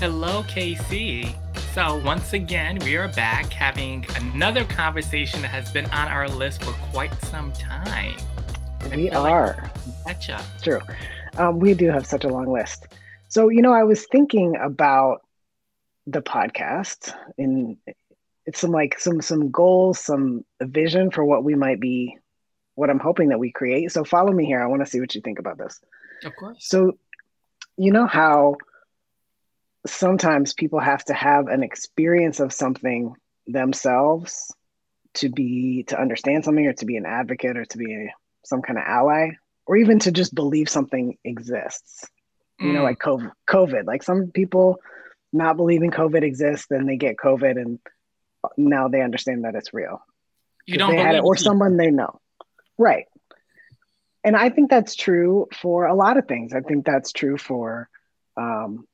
Hello, KC. So, once again, we are back having another conversation that has been on our list for quite some time. We are. Like up. True. Um, we do have such a long list. So, you know, I was thinking about the podcast and it's some like some some goals, some vision for what we might be, what I'm hoping that we create. So follow me here. I want to see what you think about this. Of course. So, you know how sometimes people have to have an experience of something themselves to be to understand something or to be an advocate or to be a, some kind of ally or even to just believe something exists. Mm. you know mm. like COVID, COVID like some people not believing covid exists then they get covid and now they understand that it's real. You don't they had it or someone they know. Right. And i think that's true for a lot of things. I think that's true for um,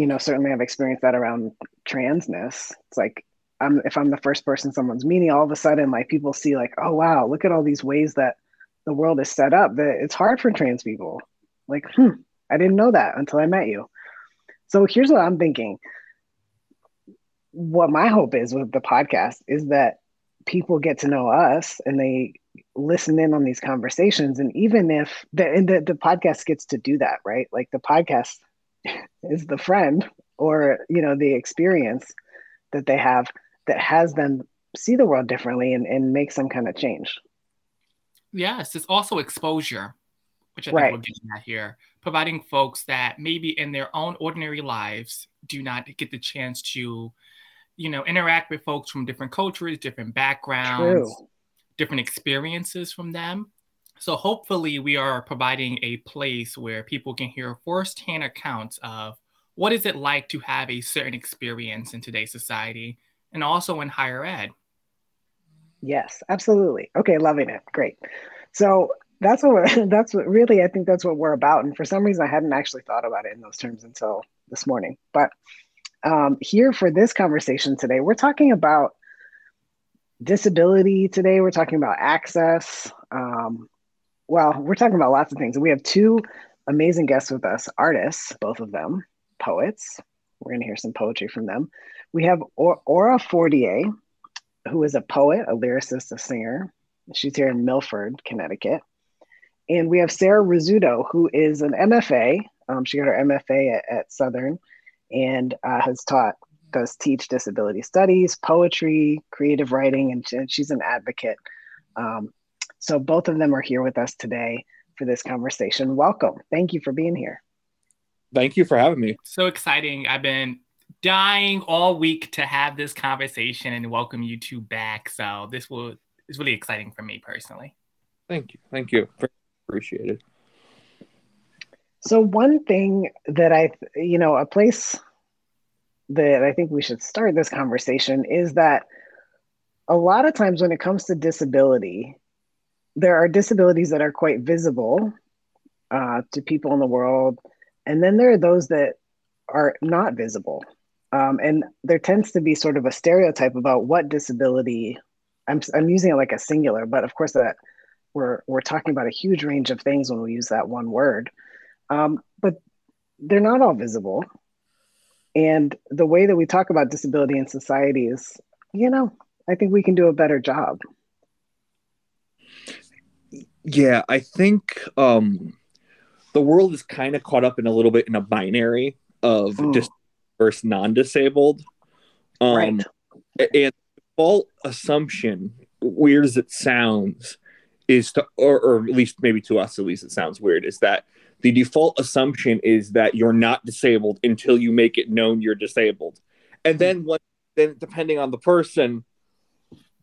you know, certainly I've experienced that around transness. It's like I'm if I'm the first person someone's meeting, all of a sudden like people see like, oh wow, look at all these ways that the world is set up that it's hard for trans people. Like, hmm, I didn't know that until I met you. So here's what I'm thinking. What my hope is with the podcast is that people get to know us and they listen in on these conversations. And even if the, and the, the podcast gets to do that, right? Like the podcast is the friend or you know the experience that they have that has them see the world differently and, and make some kind of change yes it's also exposure which i think right. we're getting at here providing folks that maybe in their own ordinary lives do not get the chance to you know interact with folks from different cultures different backgrounds True. different experiences from them so hopefully, we are providing a place where people can hear firsthand accounts of what is it like to have a certain experience in today's society and also in higher ed. Yes, absolutely. Okay, loving it. Great. So that's what that's what really I think that's what we're about. And for some reason, I hadn't actually thought about it in those terms until this morning. But um, here for this conversation today, we're talking about disability today. We're talking about access. Um, well, we're talking about lots of things. We have two amazing guests with us, artists, both of them, poets. We're going to hear some poetry from them. We have Aura Fortier, who is a poet, a lyricist, a singer. She's here in Milford, Connecticut. And we have Sarah Rizzuto, who is an MFA. Um, she got her MFA at, at Southern and uh, has taught, does teach disability studies, poetry, creative writing, and, and she's an advocate um, so both of them are here with us today for this conversation. Welcome. Thank you for being here. Thank you for having me. So exciting. I've been dying all week to have this conversation and welcome you two back. So this will is really exciting for me personally. Thank you. Thank you. Appreciate it. So one thing that I, you know, a place that I think we should start this conversation is that a lot of times when it comes to disability, there are disabilities that are quite visible uh, to people in the world, and then there are those that are not visible. Um, and there tends to be sort of a stereotype about what disability. I'm I'm using it like a singular, but of course that we're we're talking about a huge range of things when we use that one word. Um, but they're not all visible, and the way that we talk about disability in society is, you know, I think we can do a better job. Yeah, I think um, the world is kind of caught up in a little bit in a binary of mm. dis- versus non-disabled. Um, right. And the default assumption, weird as it sounds, is to, or, or at least maybe to us, at least it sounds weird, is that the default assumption is that you're not disabled until you make it known you're disabled, and then what? Then depending on the person,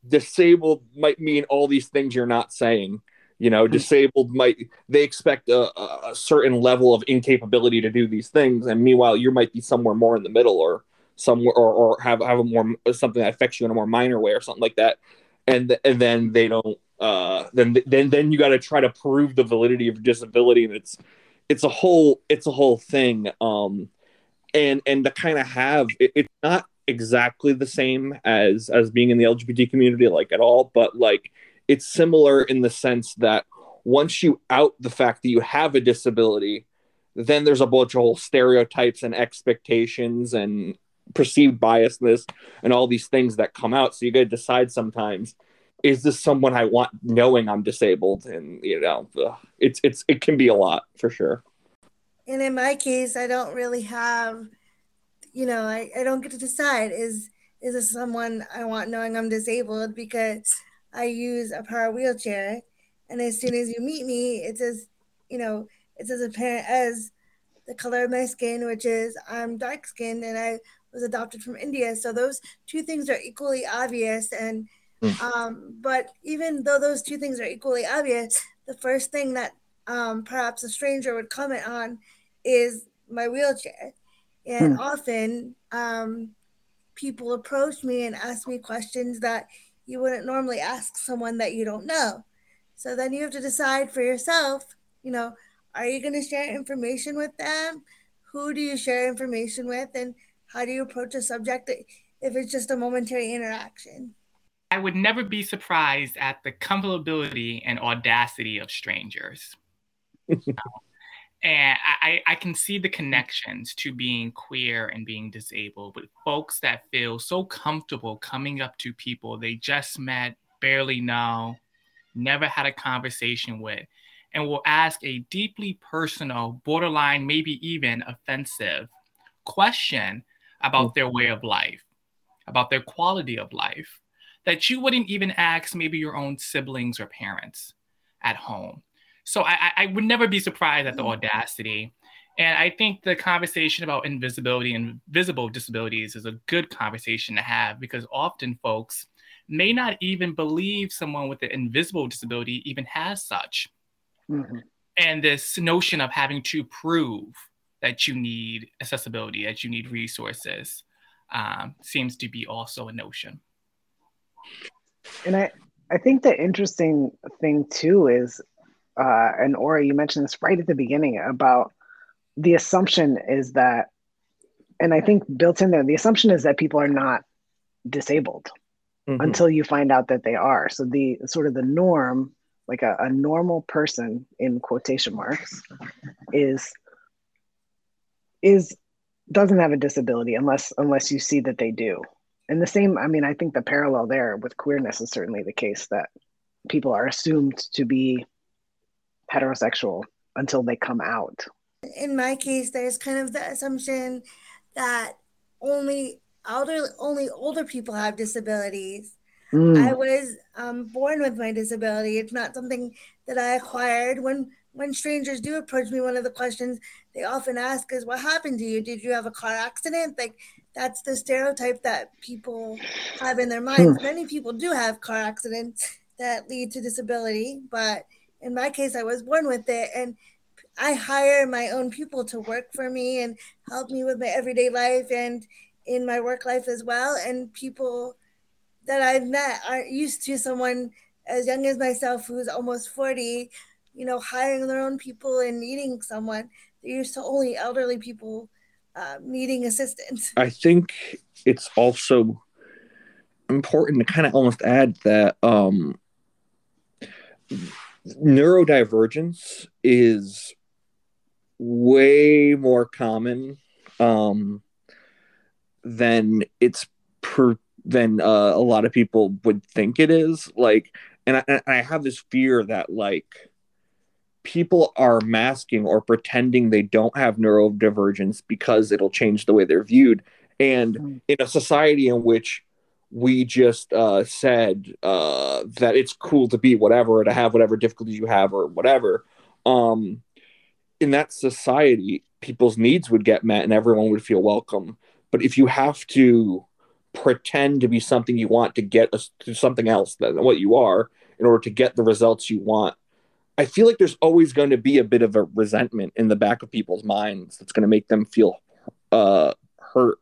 disabled might mean all these things you're not saying you know disabled might they expect a, a, certain level of incapability to do these things and meanwhile you might be somewhere more in the middle or somewhere or, or have have a more something that affects you in a more minor way or something like that and and then they don't uh then then then you got to try to prove the validity of disability and it's it's a whole it's a whole thing um and and to kind of have it, it's not exactly the same as as being in the lgbt community like at all but like it's similar in the sense that once you out the fact that you have a disability, then there's a bunch of whole stereotypes and expectations and perceived biasness and all these things that come out. So you got to decide sometimes is this someone I want knowing I'm disabled? And you know, it's it's it can be a lot for sure. And in my case, I don't really have, you know, I, I don't get to decide is is this someone I want knowing I'm disabled because I use a power wheelchair, and as soon as you meet me, it's as you know, it's as apparent as the color of my skin, which is I'm dark skinned and I was adopted from India. So those two things are equally obvious and Mm. Um, but even though those two things are equally obvious, the first thing that um, perhaps a stranger would comment on is my wheelchair. And mm. often um, people approach me and ask me questions that you wouldn't normally ask someone that you don't know. So then you have to decide for yourself, you know, are you going to share information with them? Who do you share information with? And how do you approach a subject if it's just a momentary interaction? I would never be surprised at the comfortability and audacity of strangers. and I, I can see the mm. connections to being queer and being disabled with folks that feel so comfortable coming up to people they just met, barely know, never had a conversation with, and will ask a deeply personal, borderline, maybe even offensive question about mm. their way of life, about their quality of life that you wouldn't even ask maybe your own siblings or parents at home. So I, I would never be surprised at the mm. audacity. And I think the conversation about invisibility and visible disabilities is a good conversation to have because often folks may not even believe someone with an invisible disability even has such. Mm-hmm. And this notion of having to prove that you need accessibility, that you need resources, um, seems to be also a notion. And I, I think the interesting thing too is, uh, and Aura, you mentioned this right at the beginning about the assumption is that, and I think built in there, the assumption is that people are not disabled mm-hmm. until you find out that they are. So the sort of the norm, like a, a normal person in quotation marks, is is doesn't have a disability unless unless you see that they do and the same i mean i think the parallel there with queerness is certainly the case that people are assumed to be heterosexual until they come out in my case there's kind of the assumption that only older only older people have disabilities mm. i was um, born with my disability it's not something that i acquired when when strangers do approach me one of the questions they often ask is what happened to you did you have a car accident like that's the stereotype that people have in their minds. Hmm. Many people do have car accidents that lead to disability, but in my case, I was born with it, and I hire my own people to work for me and help me with my everyday life and in my work life as well. And people that I've met aren't used to someone as young as myself who's almost 40, you know, hiring their own people and needing someone. They're used to only elderly people uh, needing assistance. I think it's also important to kind of almost add that um, neurodivergence is way more common um, than it's per than uh, a lot of people would think it is. Like, and I, and I have this fear that like people are masking or pretending they don't have neurodivergence because it'll change the way they're viewed. And mm. in a society in which we just uh, said uh, that it's cool to be whatever, to have whatever difficulties you have, or whatever, um, in that society, people's needs would get met and everyone would feel welcome. But if you have to pretend to be something you want to get to something else than what you are in order to get the results you want, I feel like there's always going to be a bit of a resentment in the back of people's minds that's going to make them feel uh, hurt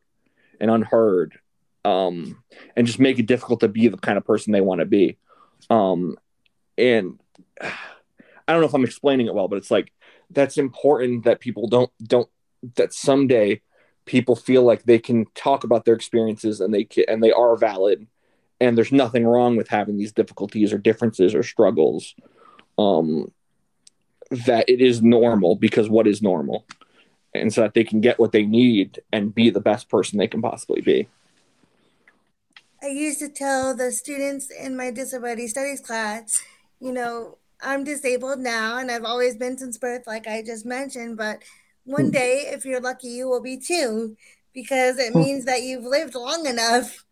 and unheard, um, and just make it difficult to be the kind of person they want to be. Um, and I don't know if I'm explaining it well, but it's like that's important that people don't don't that someday people feel like they can talk about their experiences and they can, and they are valid, and there's nothing wrong with having these difficulties or differences or struggles um, that it is normal because what is normal? and so that they can get what they need and be the best person they can possibly be. I used to tell the students in my disability studies class, you know, I'm disabled now and I've always been since birth, like I just mentioned, but one hmm. day, if you're lucky, you will be too, because it hmm. means that you've lived long enough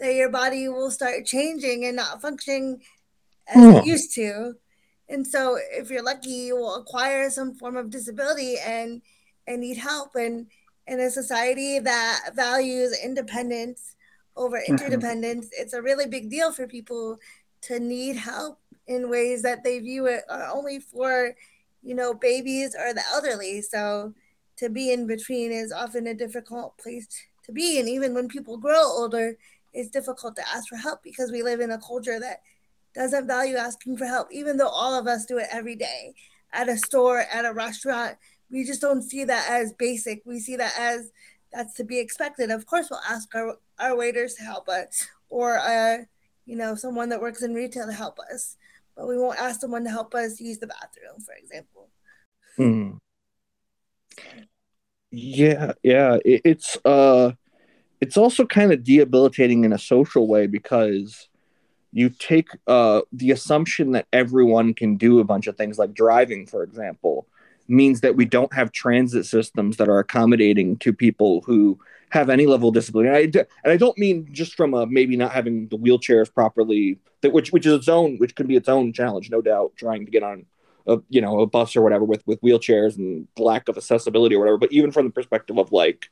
that your body will start changing and not functioning as it hmm. used to. And so if you're lucky, you will acquire some form of disability and and need help. And in a society that values independence over mm-hmm. interdependence, mm-hmm. it's a really big deal for people to need help in ways that they view it are only for, you know, babies or the elderly. So to be in between is often a difficult place to be. And even when people grow older, it's difficult to ask for help because we live in a culture that doesn't value asking for help, even though all of us do it every day at a store, at a restaurant. We just don't see that as basic. We see that as that's to be expected. Of course, we'll ask our, our waiters to help us or, uh, you know, someone that works in retail to help us, but we won't ask someone to help us use the bathroom, for example. Hmm. Yeah, yeah. It, it's uh, it's also kind of debilitating in a social way because you take uh, the assumption that everyone can do a bunch of things like driving for example means that we don't have transit systems that are accommodating to people who have any level of disability and I, and I don't mean just from a maybe not having the wheelchairs properly that which which is its own which could be its own challenge no doubt trying to get on a you know a bus or whatever with with wheelchairs and lack of accessibility or whatever. But even from the perspective of like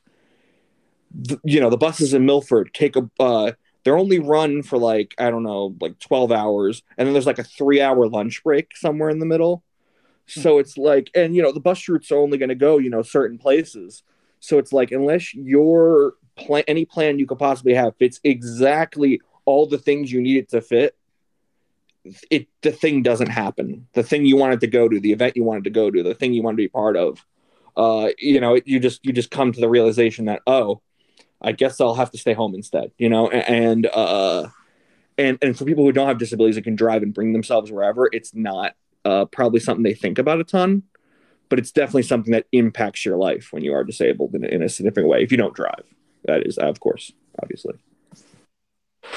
the, you know the buses in milford take a uh, they're only run for like i don't know like 12 hours and then there's like a three hour lunch break somewhere in the middle. So it's like and you know the bus routes are only going to go you know certain places so it's like unless your plan any plan you could possibly have fits exactly all the things you need it to fit it the thing doesn't happen. The thing you wanted to go to the event you wanted to go to the thing you wanted to be part of uh you know you just you just come to the realization that oh I guess I'll have to stay home instead, you know, and uh and and for people who don't have disabilities that can drive and bring themselves wherever, it's not uh probably something they think about a ton, but it's definitely something that impacts your life when you are disabled in, in a significant way if you don't drive. That is, of course, obviously.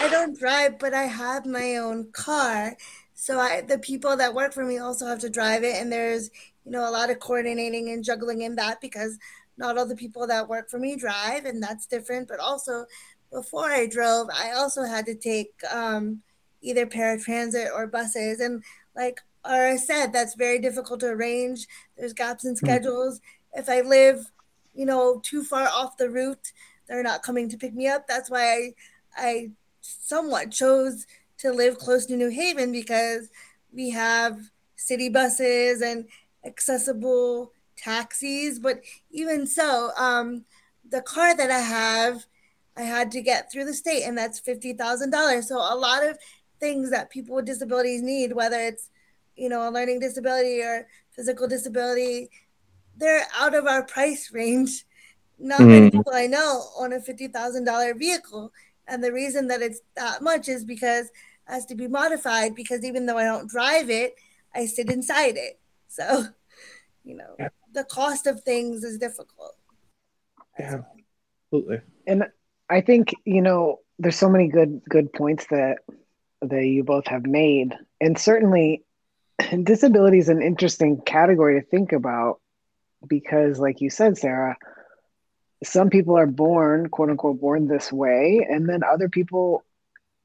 I don't drive, but I have my own car. So I, the people that work for me also have to drive it, and there's you know a lot of coordinating and juggling in that because not all the people that work for me drive, and that's different. But also, before I drove, I also had to take um, either paratransit or buses. And like Aura said, that's very difficult to arrange. There's gaps in hmm. schedules. Mm-hmm. If I live, you know, too far off the route, they're not coming to pick me up. That's why I, I somewhat chose to live close to New Haven because we have city buses and accessible taxis, but even so, um, the car that I have, I had to get through the state, and that's fifty thousand dollars. So a lot of things that people with disabilities need, whether it's you know a learning disability or physical disability, they're out of our price range. Not mm. many people I know own a fifty thousand dollar vehicle, and the reason that it's that much is because it has to be modified. Because even though I don't drive it, I sit inside it. So, you know the cost of things is difficult. Yeah, absolutely. And I think you know there's so many good good points that that you both have made, and certainly disability is an interesting category to think about because, like you said, Sarah, some people are born quote unquote born this way, and then other people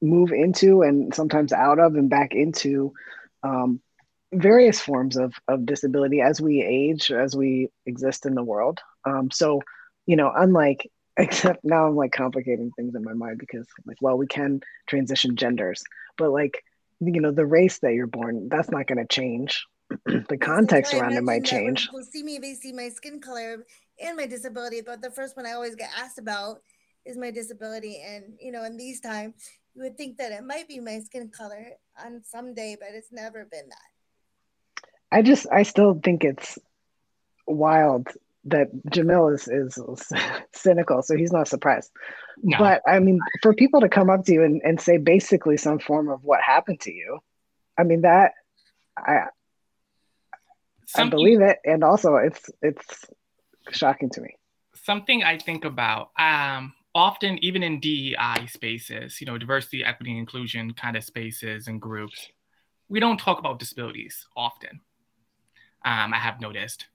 move into and sometimes out of and back into um, various forms of, of disability as we age, as we exist in the world. Um, so, you know, unlike, except now I'm like complicating things in my mind because, like, well, we can transition genders, but like, you know, the race that you're born, that's not going to change. the context around it might change. People see me, they see my skin color and my disability, but the first one I always get asked about is my disability. And, you know, in these times, you would think that it might be my skin color on some day, but it's never been that. I just I still think it's wild that Jamil is is cynical, so he's not surprised. No. But I mean, for people to come up to you and, and say basically some form of what happened to you, I mean that I some I believe it, and also it's it's shocking to me. Something I think about um, often, even in DEI spaces, you know, diversity, equity, and inclusion kind of spaces and groups, we don't talk about disabilities often. Um, I have noticed.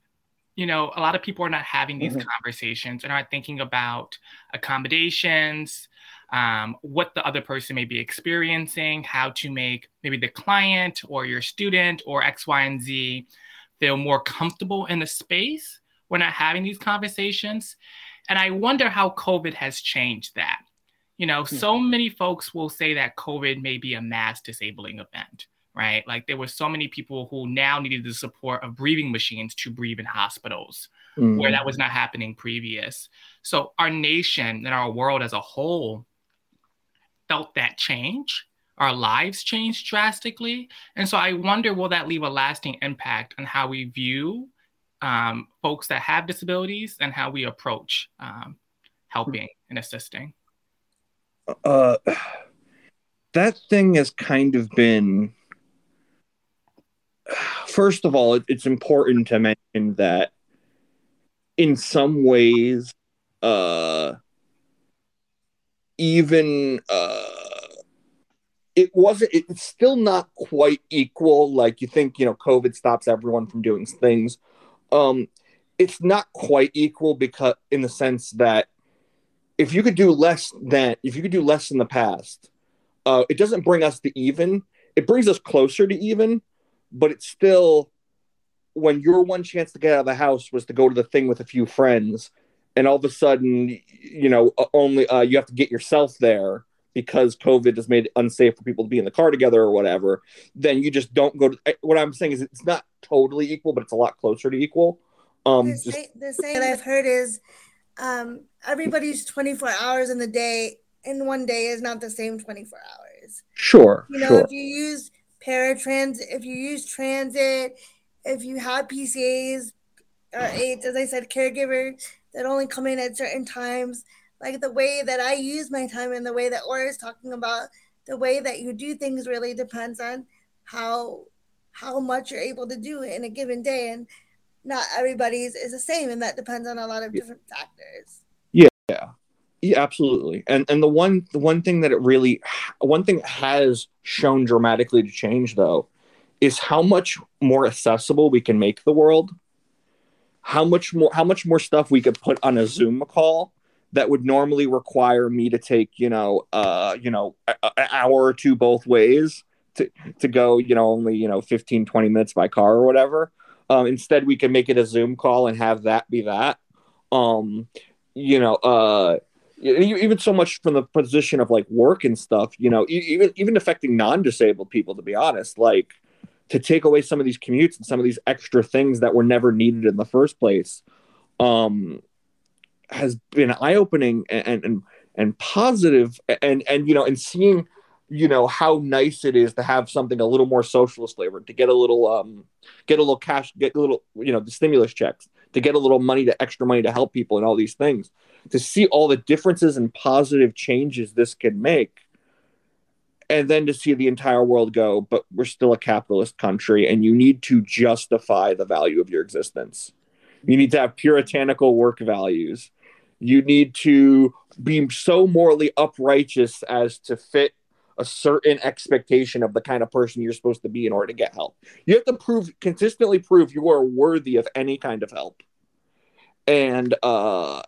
You know, a lot of people are not having these mm-hmm. conversations and aren't thinking about accommodations, um, what the other person may be experiencing, how to make maybe the client or your student or X, Y, and Z feel more comfortable in the space. We're not having these conversations. And I wonder how COVID has changed that. You know, hmm. so many folks will say that COVID may be a mass disabling event, right? Like there were so many people who now needed the support of breathing machines to breathe in hospitals mm. where that was not happening previous. So our nation and our world as a whole felt that change. Our lives changed drastically. And so I wonder will that leave a lasting impact on how we view um, folks that have disabilities and how we approach um, helping and assisting? Uh, that thing has kind of been. First of all, it, it's important to mention that in some ways, uh, even uh, it wasn't. It's still not quite equal. Like you think, you know, COVID stops everyone from doing things. Um, it's not quite equal because in the sense that if you could do less than if you could do less in the past, uh, it doesn't bring us to even. It brings us closer to even, but it's still when your one chance to get out of the house was to go to the thing with a few friends and all of a sudden you know only uh, you have to get yourself there because covid has made it unsafe for people to be in the car together or whatever then you just don't go to eh, what i'm saying is it's not totally equal but it's a lot closer to equal um the, just, the saying i've heard is um everybody's 24 hours in the day in one day is not the same 24 hours sure you know sure. if you use paratransit if you use transit if you have pcas or aides as i said caregivers that only come in at certain times. Like the way that I use my time and the way that Aura is talking about, the way that you do things really depends on how how much you're able to do in a given day. And not everybody's is the same, and that depends on a lot of different factors. Yeah, yeah, yeah, absolutely. And and the one the one thing that it really one thing has shown dramatically to change though is how much more accessible we can make the world how much more how much more stuff we could put on a Zoom call that would normally require me to take you know uh you know an hour or two both ways to to go you know only you know 15 20 minutes by car or whatever. Um instead we can make it a zoom call and have that be that. Um you know uh even so much from the position of like work and stuff you know even even affecting non-disabled people to be honest like to take away some of these commutes and some of these extra things that were never needed in the first place um, has been eye-opening and, and and positive and and you know and seeing you know how nice it is to have something a little more socialist flavored to get a little um get a little cash get a little you know the stimulus checks to get a little money to extra money to help people and all these things to see all the differences and positive changes this can make and then to see the entire world go, but we're still a capitalist country, and you need to justify the value of your existence. You need to have puritanical work values. You need to be so morally uprighteous as to fit a certain expectation of the kind of person you're supposed to be in order to get help. You have to prove consistently prove you are worthy of any kind of help. And uh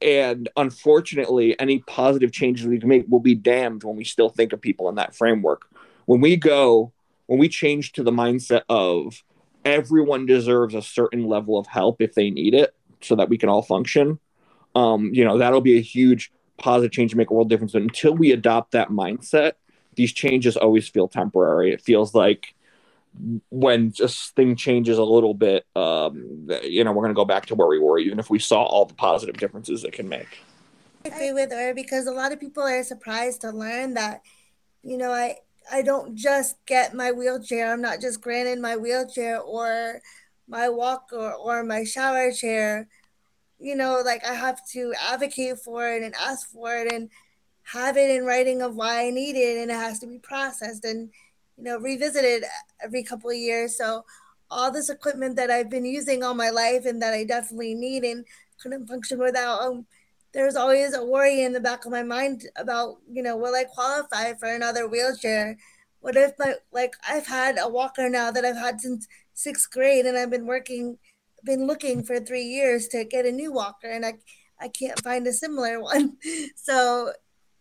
and unfortunately, any positive changes we can make will be damned when we still think of people in that framework. When we go, when we change to the mindset of everyone deserves a certain level of help if they need it so that we can all function, um, you know, that'll be a huge positive change to make a world difference. But until we adopt that mindset, these changes always feel temporary. It feels like when just thing changes a little bit, um, you know, we're going to go back to where we were, even if we saw all the positive differences it can make. I agree with her because a lot of people are surprised to learn that, you know, I I don't just get my wheelchair. I'm not just granted my wheelchair or my walker or my shower chair. You know, like I have to advocate for it and ask for it and have it in writing of why I need it, and it has to be processed and you know, revisited every couple of years. So all this equipment that I've been using all my life and that I definitely need and couldn't function without um there's always a worry in the back of my mind about you know will i qualify for another wheelchair what if my like i've had a walker now that i've had since sixth grade and i've been working been looking for three years to get a new walker and i i can't find a similar one so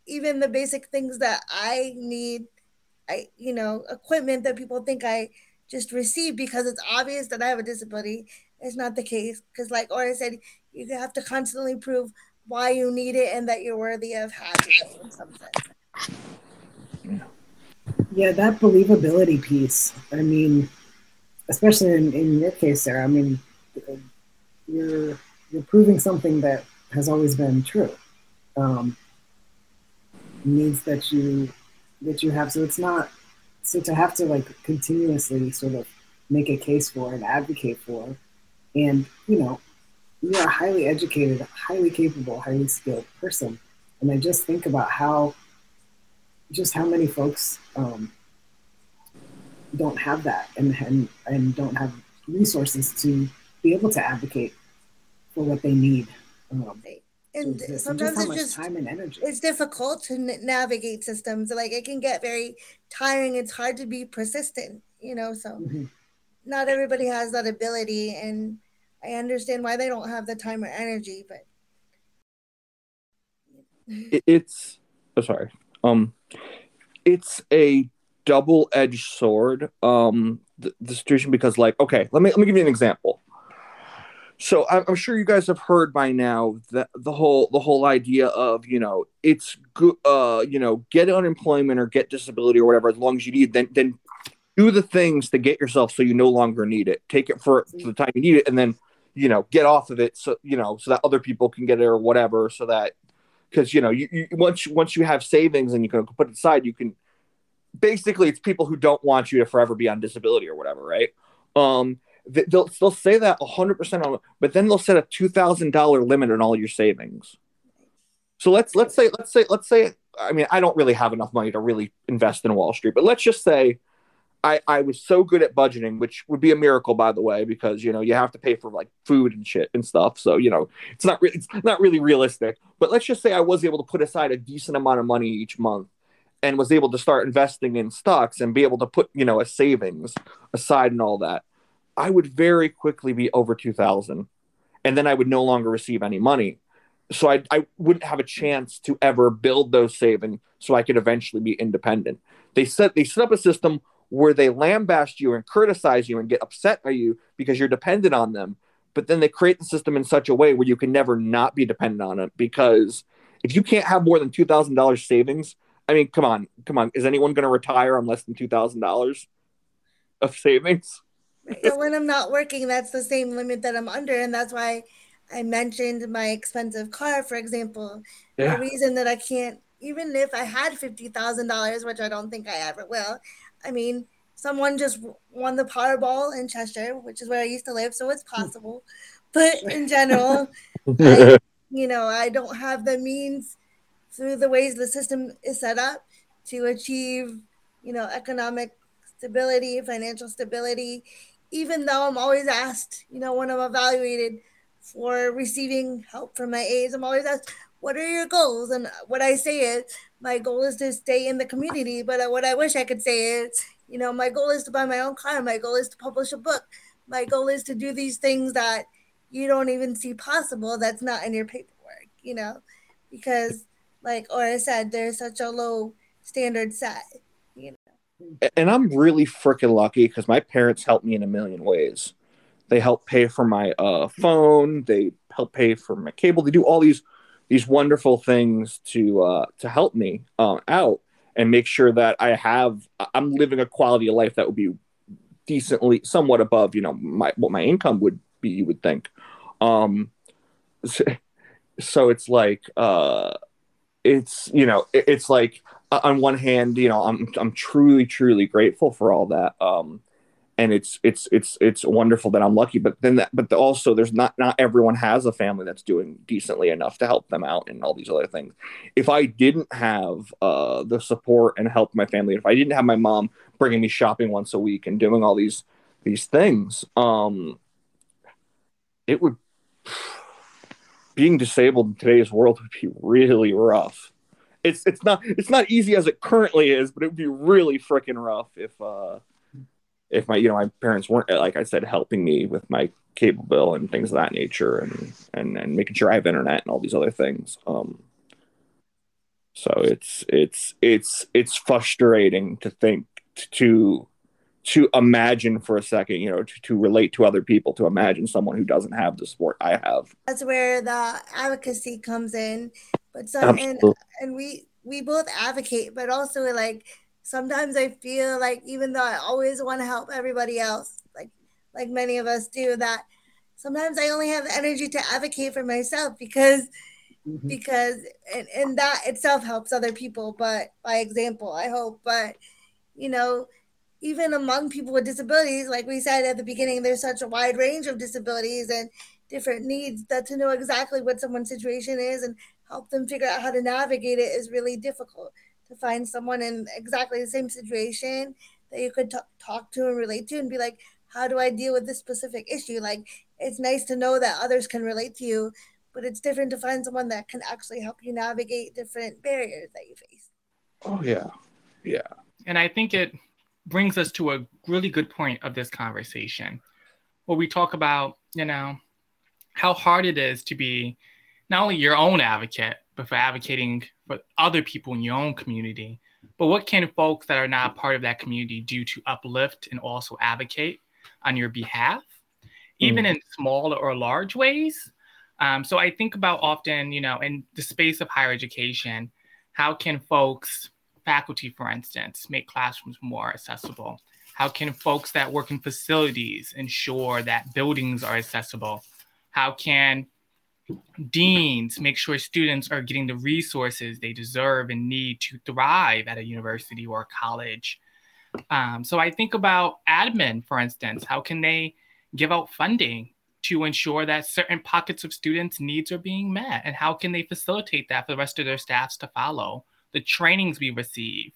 even the basic things that i need i you know equipment that people think i just receive because it's obvious that i have a disability is not the case because like or i said you have to constantly prove why you need it and that you're worthy of having it in some sense. Yeah, that believability piece. I mean, especially in, in your case, Sarah. I mean, you're you're proving something that has always been true. Um, needs that you that you have. So it's not so to have to like continuously sort of make a case for and advocate for, and you know, you're a highly educated, highly capable, highly skilled person. And I just think about how, just how many folks um, don't have that and, and, and don't have resources to be able to advocate for what they need. Um, and sometimes it's just time and energy. It's difficult to n- navigate systems. Like it can get very tiring. It's hard to be persistent, you know. So mm-hmm. not everybody has that ability, and I understand why they don't have the time or energy, but it's oh, sorry. Um it's a double-edged sword um the, the situation because like okay let me let me give you an example so I'm, sure you guys have heard by now that the whole the whole idea of you know it's good uh you know get unemployment or get disability or whatever as long as you need then then do the things to get yourself so you no longer need it. Take it for, for the time you need it and then you know get off of it so you know so that other people can get it or whatever so that because you know you, you once once you have savings and you can put it aside you can basically it's people who don't want you to forever be on disability or whatever right? Um they'll they'll say that 100% on but then they'll set a $2000 limit on all your savings so let's let's say let's say let's say i mean i don't really have enough money to really invest in wall street but let's just say I, I was so good at budgeting, which would be a miracle, by the way, because you know you have to pay for like food and shit and stuff. So you know it's not really it's not really realistic. But let's just say I was able to put aside a decent amount of money each month, and was able to start investing in stocks and be able to put you know a savings aside and all that. I would very quickly be over two thousand, and then I would no longer receive any money. So I I wouldn't have a chance to ever build those savings so I could eventually be independent. They set they set up a system where they lambaste you and criticize you and get upset by you because you're dependent on them. But then they create the system in such a way where you can never not be dependent on it because if you can't have more than two thousand dollars savings, I mean, come on, come on, is anyone going to retire on less than two thousand dollars of savings? So when I'm not working, that's the same limit that I'm under, and that's why I mentioned my expensive car, for example. Yeah. The reason that I can't, even if I had fifty thousand dollars, which I don't think I ever will, I mean, someone just won the Powerball in Cheshire, which is where I used to live, so it's possible. But in general, I, you know, I don't have the means through the ways the system is set up to achieve, you know, economic stability, financial stability, even though I'm always asked, you know, when I'm evaluated for receiving help from my aides, I'm always asked, what are your goals? And what I say is, my goal is to stay in the community. But what I wish I could say is, you know, my goal is to buy my own car. My goal is to publish a book. My goal is to do these things that you don't even see possible. That's not in your paperwork, you know, because like I said, there's such a low standard set. And I'm really freaking lucky because my parents helped me in a million ways. They help pay for my uh, phone. They help pay for my cable. They do all these these wonderful things to uh, to help me uh, out and make sure that I have I'm living a quality of life that would be decently somewhat above you know my what my income would be you would think um so, so it's like uh it's you know it, it's like on one hand you know I'm I'm truly truly grateful for all that um and it's it's it's it's wonderful that I'm lucky. But then that, but also there's not not everyone has a family that's doing decently enough to help them out and all these other things. If I didn't have uh, the support and help my family, if I didn't have my mom bringing me shopping once a week and doing all these these things, um, it would being disabled in today's world would be really rough. It's it's not it's not easy as it currently is, but it would be really freaking rough if uh if my you know my parents weren't like I said helping me with my cable bill and things of that nature and and and making sure I have internet and all these other things. Um so it's it's it's it's frustrating to think to to imagine for a second, you know, to, to relate to other people, to imagine someone who doesn't have the support I have. That's where the advocacy comes in. But some and, and we we both advocate, but also like sometimes I feel like even though I always want to help everybody else, like like many of us do, that sometimes I only have the energy to advocate for myself because mm-hmm. because and, and that itself helps other people, but by example, I hope. But you know, even among people with disabilities, like we said at the beginning, there's such a wide range of disabilities and different needs that to know exactly what someone's situation is and help them figure out how to navigate it is really difficult. To find someone in exactly the same situation that you could t- talk to and relate to and be like, how do I deal with this specific issue? Like, it's nice to know that others can relate to you, but it's different to find someone that can actually help you navigate different barriers that you face. Oh, yeah. Yeah. And I think it brings us to a really good point of this conversation where we talk about, you know, how hard it is to be not only your own advocate, but for advocating for other people in your own community. But what can folks that are not part of that community do to uplift and also advocate on your behalf, even mm. in small or large ways? Um, so I think about often, you know, in the space of higher education, how can folks faculty, for instance, make classrooms more accessible? How can folks that work in facilities ensure that buildings are accessible? How can deans make sure students are getting the resources they deserve and need to thrive at a university or a college? Um, so I think about admin, for instance. How can they give out funding to ensure that certain pockets of students' needs are being met? And how can they facilitate that for the rest of their staffs to follow? the trainings we receive,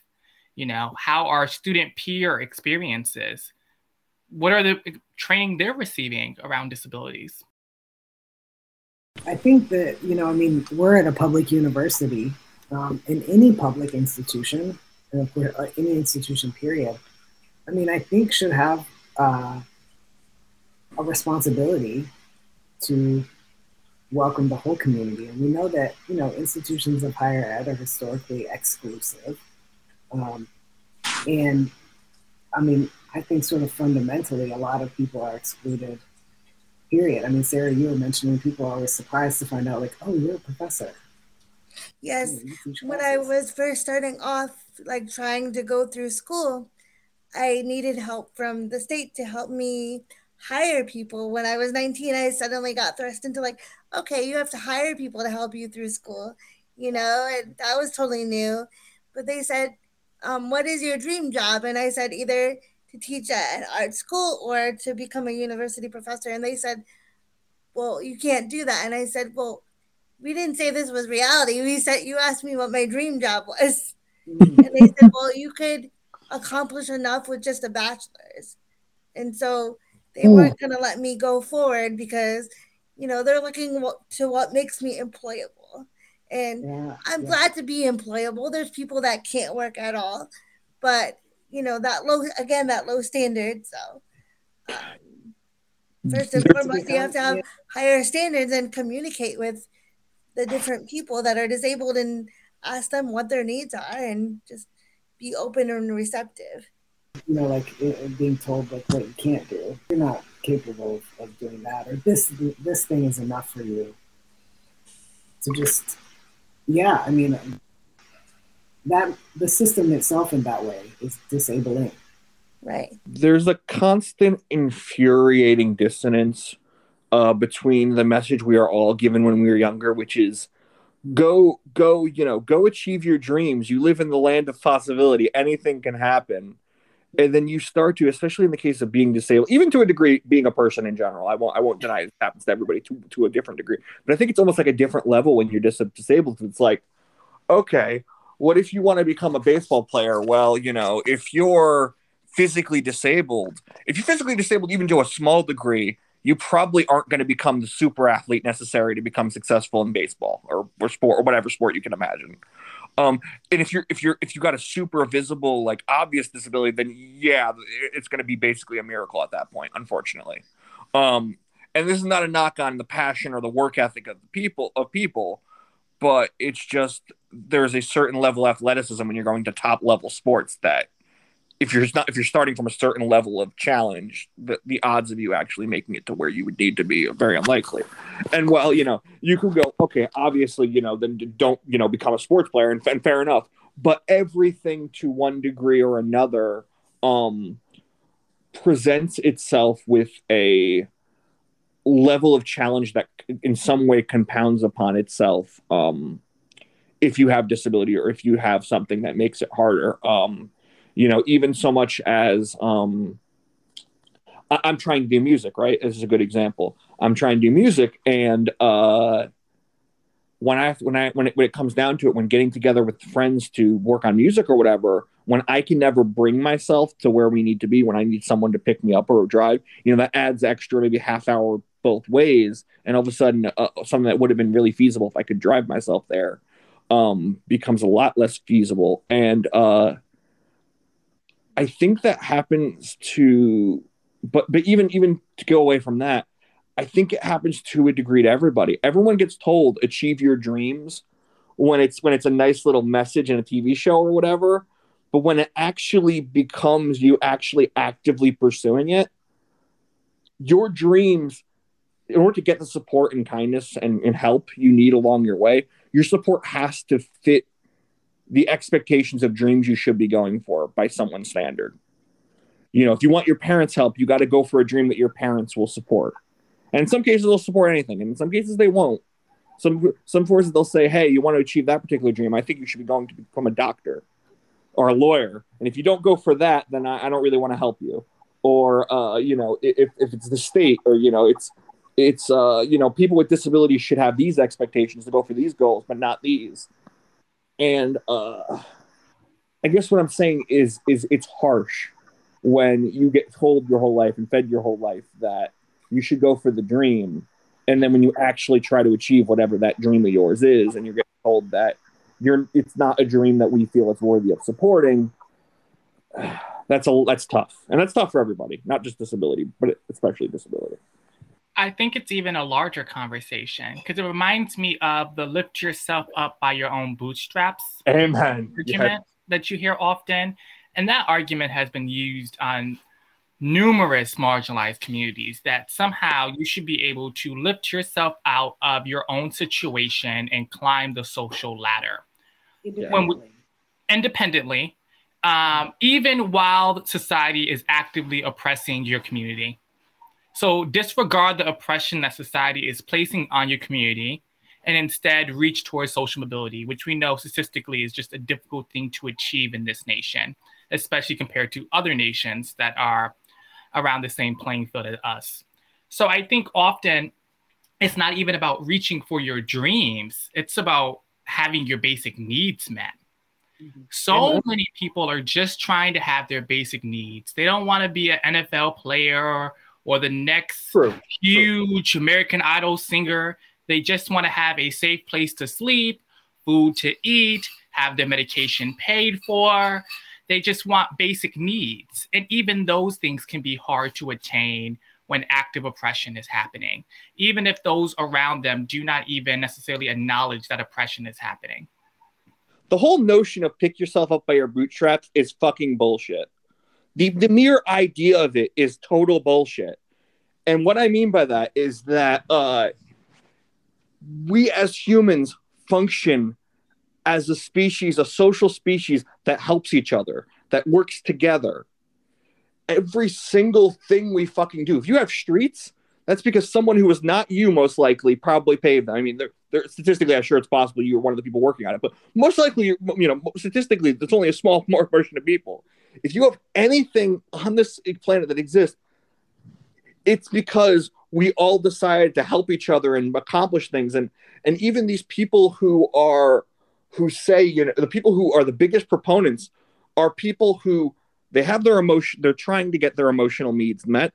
you know, how our student peer experiences, what are the training they're receiving around disabilities? I think that, you know, I mean, we're at a public university, um, in any public institution, uh, any institution, period. I mean, I think should have uh, a responsibility to welcome the whole community. And we know that, you know, institutions of higher ed are historically exclusive. Um, and I mean, I think sort of fundamentally, a lot of people are excluded, period. I mean, Sarah, you were mentioning people are always surprised to find out, like, oh, you're a professor. Yes. when I was first starting off, like trying to go through school, I needed help from the state to help me hire people. When I was 19, I suddenly got thrust into like, okay, you have to hire people to help you through school, you know, and that was totally new. But they said, um, what is your dream job? And I said, either to teach at an art school or to become a university professor. And they said, well, you can't do that. And I said, well, we didn't say this was reality. We said, you asked me what my dream job was. Mm-hmm. and they said, well, you could accomplish enough with just a bachelor's. And so they weren't going to let me go forward because, you know, they're looking to what makes me employable. And yeah, I'm yeah. glad to be employable. There's people that can't work at all, but you know that low again that low standard. So um, first and foremost, you have to have higher standards and communicate with the different people that are disabled and ask them what their needs are and just be open and receptive you know, like being told like what you can't do. You're not capable of, of doing that, or this this thing is enough for you. To just, yeah, I mean, that the system itself in that way is disabling. Right. There's a constant infuriating dissonance uh, between the message we are all given when we were younger, which is go go you know go achieve your dreams. You live in the land of possibility. Anything can happen. And then you start to especially in the case of being disabled even to a degree being a person in general i won't i won't deny it happens to everybody to, to a different degree. But i think it's almost like a different level when you're dis- disabled. It's like okay what if you want to become a baseball player well you know if you're physically disabled if you're physically disabled even to a small degree you probably aren't going to become the super athlete necessary to become successful in baseball or, or sport or whatever sport you can imagine. Um, and if you're if you're if you got a super visible like obvious disability, then yeah, it's going to be basically a miracle at that point, unfortunately. Um, and this is not a knock on the passion or the work ethic of the people of people, but it's just there's a certain level of athleticism when you're going to top level sports that if you're not if you're starting from a certain level of challenge, the, the odds of you actually making it to where you would need to be are very unlikely. And well, you know you could go, okay, obviously you know then don't you know become a sports player, and, and fair enough. But everything to one degree or another um, presents itself with a level of challenge that in some way compounds upon itself um, if you have disability or if you have something that makes it harder. Um, you know, even so much as um, I- am trying to do music, right? This is a good example. I'm trying to do music, and uh, when I when I when it, when it comes down to it, when getting together with friends to work on music or whatever, when I can never bring myself to where we need to be, when I need someone to pick me up or drive, you know, that adds extra maybe half hour both ways, and all of a sudden, uh, something that would have been really feasible if I could drive myself there um, becomes a lot less feasible. And uh, I think that happens to, but but even even to go away from that, I think it happens to a degree to everybody. Everyone gets told achieve your dreams when it's when it's a nice little message in a TV show or whatever. But when it actually becomes you actually actively pursuing it, your dreams, in order to get the support and kindness and, and help you need along your way, your support has to fit the expectations of dreams you should be going for by someone's standard. You know, if you want your parents' help, you got to go for a dream that your parents will support. And in some cases, they'll support anything, and in some cases, they won't. Some some forces they'll say, "Hey, you want to achieve that particular dream? I think you should be going to become a doctor or a lawyer. And if you don't go for that, then I, I don't really want to help you." Or uh, you know, if if it's the state, or you know, it's it's uh, you know, people with disabilities should have these expectations to go for these goals, but not these and uh, I guess what I'm saying is is it's harsh when you get told your whole life and fed your whole life that you should go for the dream, and then when you actually try to achieve whatever that dream of yours is, and you're getting told that you're it's not a dream that we feel is worthy of supporting. That's a that's tough, and that's tough for everybody, not just disability, but especially disability. I think it's even a larger conversation because it reminds me of the lift yourself up by your own bootstraps Amen. argument yeah. that you hear often. And that argument has been used on numerous marginalized communities that somehow you should be able to lift yourself out of your own situation and climb the social ladder. Independently. We, independently um, even while society is actively oppressing your community. So disregard the oppression that society is placing on your community and instead reach towards social mobility, which we know statistically is just a difficult thing to achieve in this nation, especially compared to other nations that are around the same playing field as us. So I think often it's not even about reaching for your dreams, it's about having your basic needs met. Mm-hmm. So many people are just trying to have their basic needs. They don't want to be an NFL player or the next True. huge True. American Idol singer. They just want to have a safe place to sleep, food to eat, have their medication paid for. They just want basic needs. And even those things can be hard to attain when active oppression is happening, even if those around them do not even necessarily acknowledge that oppression is happening. The whole notion of pick yourself up by your bootstraps is fucking bullshit. The, the mere idea of it is total bullshit. And what I mean by that is that uh, we as humans function as a species, a social species that helps each other, that works together. Every single thing we fucking do. If you have streets, that's because someone who was not you, most likely, probably paved them. I mean, they're, they're, statistically, I'm sure it's possible you were one of the people working on it, but most likely, you know, statistically, there's only a small portion of people if you have anything on this planet that exists, it's because we all decided to help each other and accomplish things. And and even these people who are who say, you know, the people who are the biggest proponents are people who they have their emotion, they're trying to get their emotional needs met.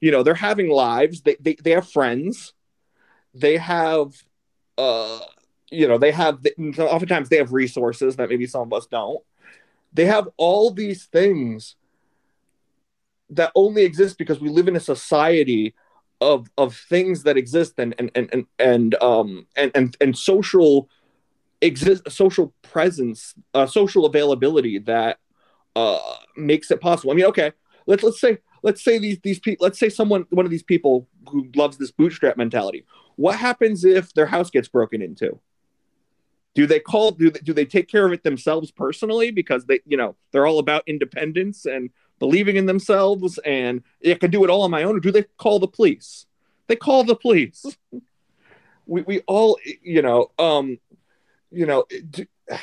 you know they're having lives they they, they have friends they have uh you know they have oftentimes they have resources that maybe some of us don't they have all these things that only exist because we live in a society of of things that exist and and and and, and um and, and and social exist social presence uh, social availability that uh makes it possible. I mean okay let's let's say let's say these these people let's say someone one of these people who loves this bootstrap mentality. What happens if their house gets broken into do they call do they, do they take care of it themselves personally because they you know they're all about independence and believing in themselves and I can do it all on my own, or do they call the police? They call the police. we, we all, you know, um, you know, do,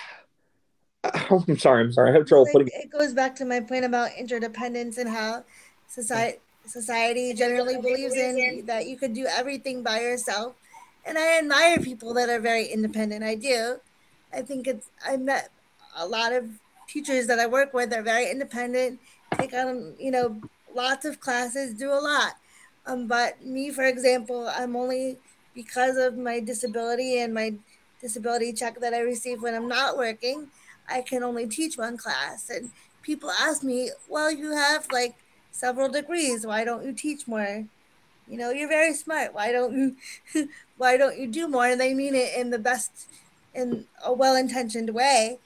I'm sorry, I'm sorry. I have trouble putting. It goes back to my point about interdependence and how society society generally believes in that you could do everything by yourself. And I admire people that are very independent. I do. I think it's I met a lot of teachers that I work with They're very independent take on, you know, lots of classes, do a lot. Um, but me, for example, I'm only because of my disability and my disability check that I receive when I'm not working, I can only teach one class. And people ask me, well, you have like several degrees. Why don't you teach more? You know, you're very smart. Why don't you why don't you do more? And they mean it in the best in a well-intentioned way.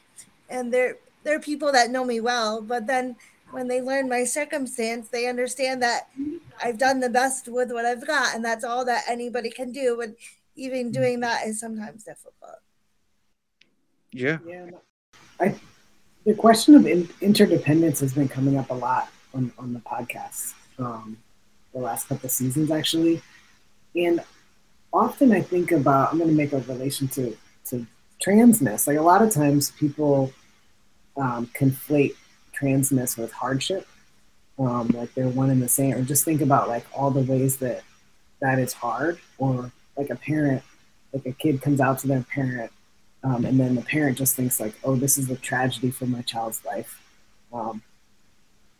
And they're they're people that know me well, but then when they learn my circumstance, they understand that I've done the best with what I've got, and that's all that anybody can do. And even doing that is sometimes difficult. Yeah. Yeah. I, the question of in, interdependence has been coming up a lot on, on the podcast um, the last couple seasons, actually. And often I think about, I'm going to make a relation to, to transness. Like a lot of times people um, conflate transness with hardship. Um, like they're one and the same. Or just think about like all the ways that that is hard. Or like a parent, like a kid comes out to their parent, um, and then the parent just thinks like, oh, this is a tragedy for my child's life.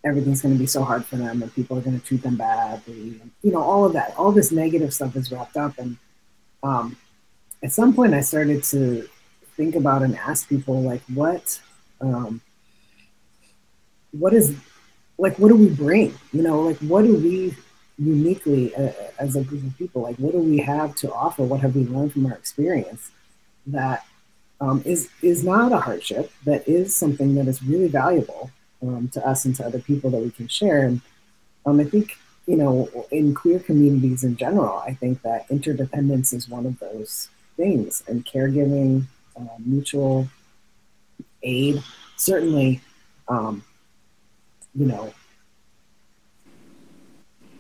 Everything's going to be so hard for them, and people are going to treat them badly. And, you know, all of that, all this negative stuff is wrapped up. And um, at some point, I started to think about and ask people like, what um, what is like what do we bring you know like what do we uniquely uh, as a group of people like what do we have to offer what have we learned from our experience that um, is is not a hardship that is something that is really valuable um, to us and to other people that we can share and um, i think you know in queer communities in general i think that interdependence is one of those things and caregiving uh, mutual aid certainly um, you know,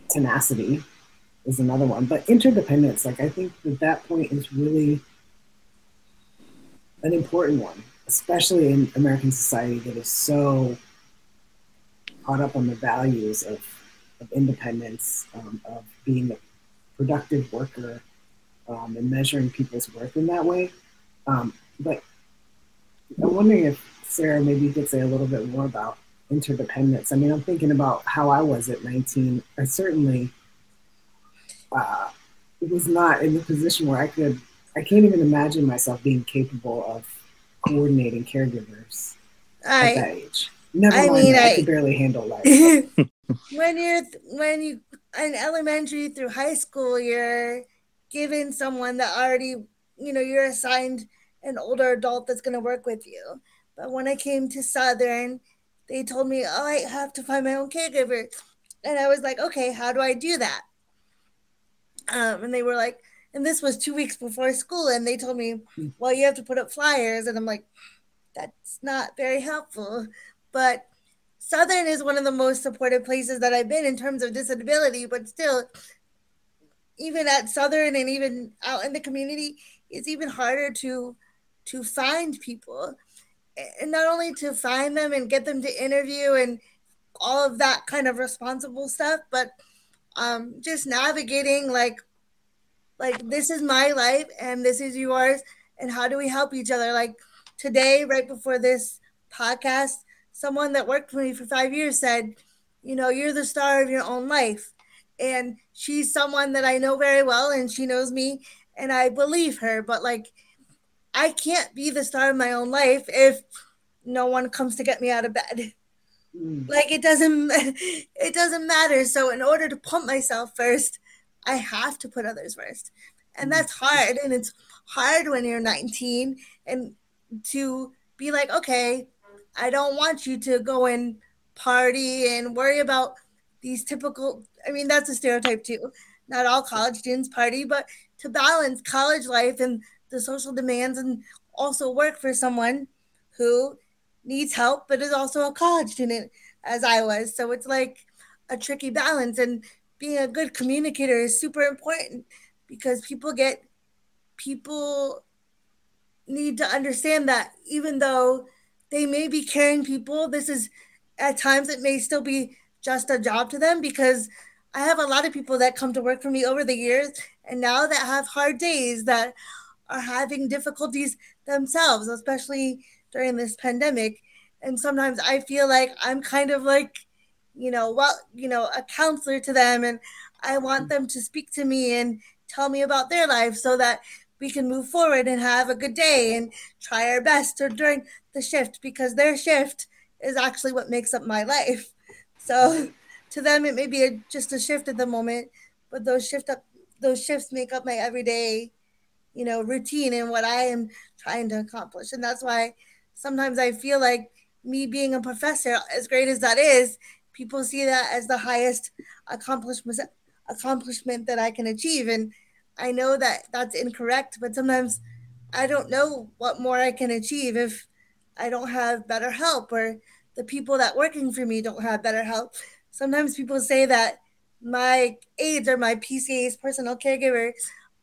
tenacity is another one. But interdependence, like I think that that point is really an important one, especially in American society that is so caught up on the values of, of independence, um, of being a productive worker, um, and measuring people's worth in that way. Um, but I'm wondering if Sarah, maybe you could say a little bit more about interdependence. I mean, I'm thinking about how I was at 19. I certainly uh, was not in the position where I could, I can't even imagine myself being capable of coordinating caregivers I, at that age. Never I mind, mean, I, I could barely handle life. when you're, when you, in elementary through high school, you're given someone that already, you know, you're assigned an older adult that's going to work with you. But when I came to Southern, they told me, oh, I have to find my own caregiver. And I was like, okay, how do I do that? Um, and they were like, and this was two weeks before school. And they told me, well, you have to put up flyers. And I'm like, that's not very helpful. But Southern is one of the most supportive places that I've been in terms of disability, but still, even at Southern and even out in the community, it's even harder to to find people. And not only to find them and get them to interview and all of that kind of responsible stuff, but um, just navigating like like this is my life and this is yours and how do we help each other? Like today right before this podcast someone that worked for me for five years said you know you're the star of your own life and she's someone that I know very well and she knows me and I believe her. But like, I can't be the star of my own life if no one comes to get me out of bed. Mm. Like it doesn't it doesn't matter. So in order to pump myself first, I have to put others first. And mm. that's hard and it's hard when you're 19 and to be like, okay, I don't want you to go and party and worry about these typical I mean that's a stereotype too. Not all college students party, but to balance college life and the social demands and also work for someone who needs help but is also a college student as I was. So it's like a tricky balance and being a good communicator is super important because people get people need to understand that even though they may be caring people, this is at times it may still be just a job to them because I have a lot of people that come to work for me over the years and now that have hard days that are having difficulties themselves, especially during this pandemic. And sometimes I feel like I'm kind of like, you know, well, you know, a counselor to them and I want them to speak to me and tell me about their life so that we can move forward and have a good day and try our best or during the shift because their shift is actually what makes up my life. So to them, it may be a, just a shift at the moment, but those shift up, those shifts make up my everyday, you know, routine and what I am trying to accomplish. And that's why sometimes I feel like me being a professor, as great as that is, people see that as the highest accomplishment accomplishment that I can achieve. And I know that that's incorrect, but sometimes I don't know what more I can achieve if I don't have better help or the people that working for me don't have better help. Sometimes people say that my aides or my PCA's personal caregiver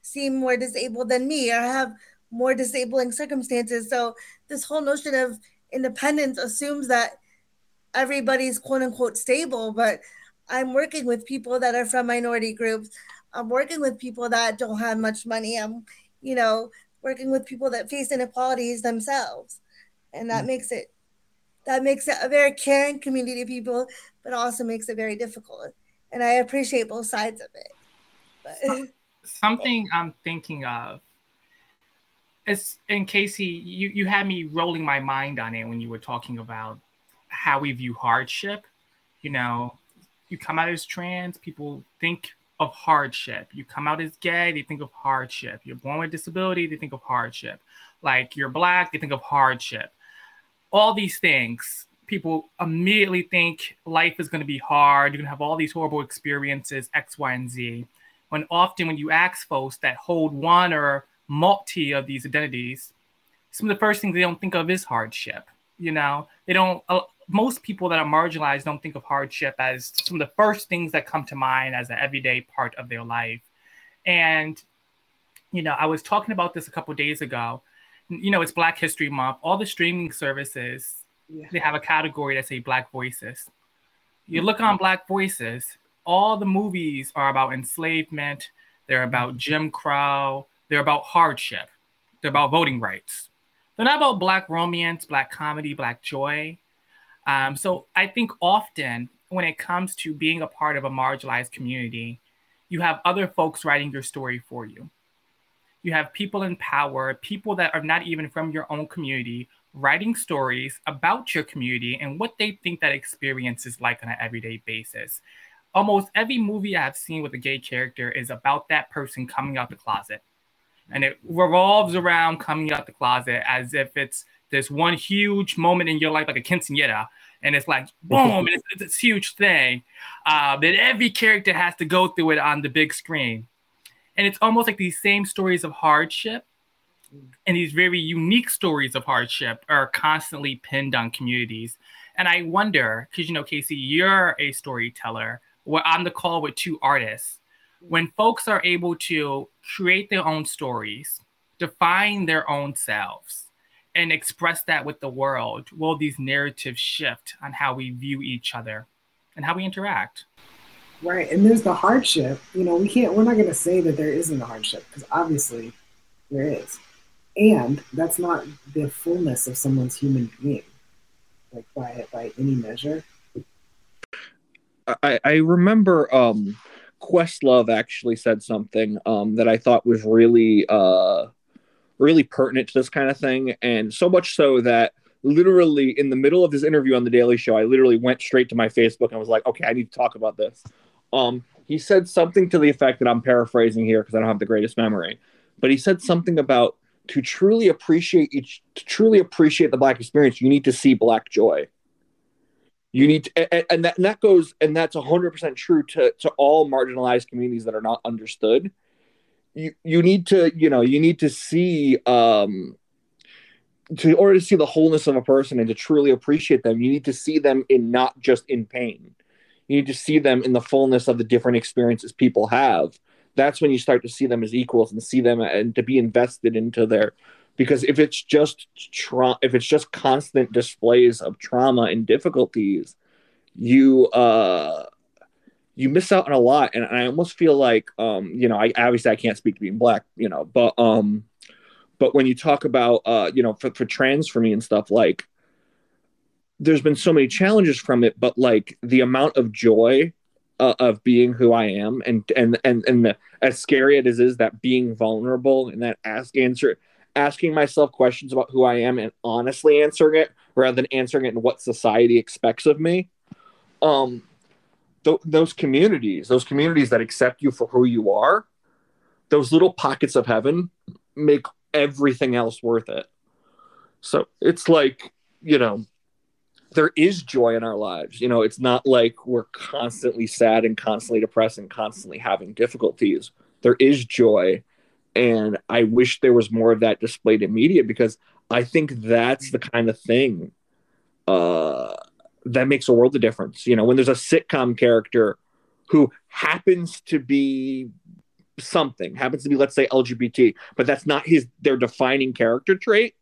seem more disabled than me or have more disabling circumstances. So this whole notion of independence assumes that everybody's quote unquote stable, but I'm working with people that are from minority groups. I'm working with people that don't have much money. I'm, you know, working with people that face inequalities themselves. And that mm-hmm. makes it that makes it a very caring community of people, but also makes it very difficult. And I appreciate both sides of it. But, Something I'm thinking of is in Casey, you, you had me rolling my mind on it when you were talking about how we view hardship. You know, you come out as trans, people think of hardship. You come out as gay, they think of hardship. You're born with disability, they think of hardship. Like you're black, they think of hardship. All these things, people immediately think life is going to be hard. You're going to have all these horrible experiences, X, Y, and Z. When often, when you ask folks that hold one or multi of these identities, some of the first things they don't think of is hardship. You know, they don't. Uh, most people that are marginalized don't think of hardship as some of the first things that come to mind as an everyday part of their life. And, you know, I was talking about this a couple days ago. You know, it's Black History Month. All the streaming services, yeah. they have a category that say Black Voices. You look on Black Voices, all the movies are about enslavement, they're about Jim Crow, they're about hardship, they're about voting rights. They're not about Black romance, Black comedy, Black joy um, so I think often when it comes to being a part of a marginalized community, you have other folks writing your story for you. You have people in power, people that are not even from your own community, writing stories about your community and what they think that experience is like on an everyday basis. Almost every movie I've seen with a gay character is about that person coming out the closet. And it revolves around coming out the closet as if it's this one huge moment in your life, like a quinceanera, and it's like boom, and it's, it's this huge thing uh, that every character has to go through it on the big screen, and it's almost like these same stories of hardship and these very unique stories of hardship are constantly pinned on communities. And I wonder, because you know, Casey, you're a storyteller. We're on the call with two artists. When folks are able to create their own stories, define their own selves, and express that with the world, will these narratives shift on how we view each other and how we interact? Right. And there's the hardship. You know, we can't, we're not going to say that there isn't a hardship because obviously there is. And that's not the fullness of someone's human being, like by, by any measure. I, I remember um, Questlove actually said something um, that I thought was really, uh, really pertinent to this kind of thing, and so much so that literally in the middle of this interview on the Daily Show, I literally went straight to my Facebook and was like, "Okay, I need to talk about this." Um, he said something to the effect that I'm paraphrasing here because I don't have the greatest memory, but he said something about to truly appreciate each, to truly appreciate the black experience, you need to see black joy. You need to, and, and, that, and that goes and that's 100% true to, to all marginalized communities that are not understood. You you need to you know you need to see um to order to see the wholeness of a person and to truly appreciate them you need to see them in not just in pain you need to see them in the fullness of the different experiences people have. That's when you start to see them as equals and see them and to be invested into their because if it's just tra- if it's just constant displays of trauma and difficulties you uh you miss out on a lot. And i almost feel like um you know i obviously i can't speak to being black you know but um but when you talk about uh you know for, for trans for me and stuff like there's been so many challenges from it but like the amount of joy uh, of being who i am and and and and the, as scary as it is that being vulnerable and that ask answer asking myself questions about who I am and honestly answering it rather than answering it in what society expects of me. Um, th- those communities, those communities that accept you for who you are, those little pockets of heaven make everything else worth it. So it's like, you know, there is joy in our lives. You know, it's not like we're constantly sad and constantly depressed and constantly having difficulties. There is joy and I wish there was more of that displayed in media because I think that's the kind of thing uh, that makes a world of difference. You know, when there's a sitcom character who happens to be something, happens to be, let's say, LGBT, but that's not his their defining character trait.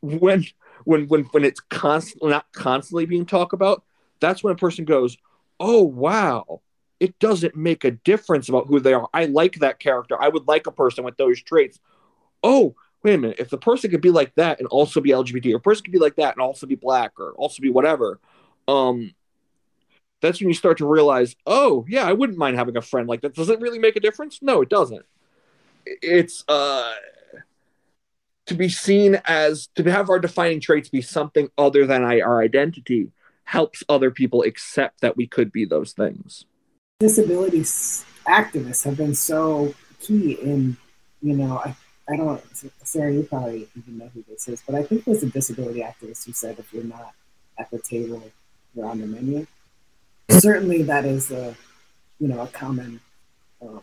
When when when when it's constantly not constantly being talked about, that's when a person goes, "Oh wow, it doesn't make a difference about who they are. I like that character. I would like a person with those traits. Oh, wait a minute. If the person could be like that and also be LGBT, or a person could be like that and also be black, or also be whatever, um, that's when you start to realize, oh, yeah, I wouldn't mind having a friend like that. Does it really make a difference? No, it doesn't. It's uh to be seen as to have our defining traits be something other than our identity helps other people accept that we could be those things disability activists have been so key in, you know, I, I don't, Sarah, you probably even know who this is, but I think there's a disability activist who said if you're not at the table, you're on the menu. Certainly, that is a, you know, a common, um,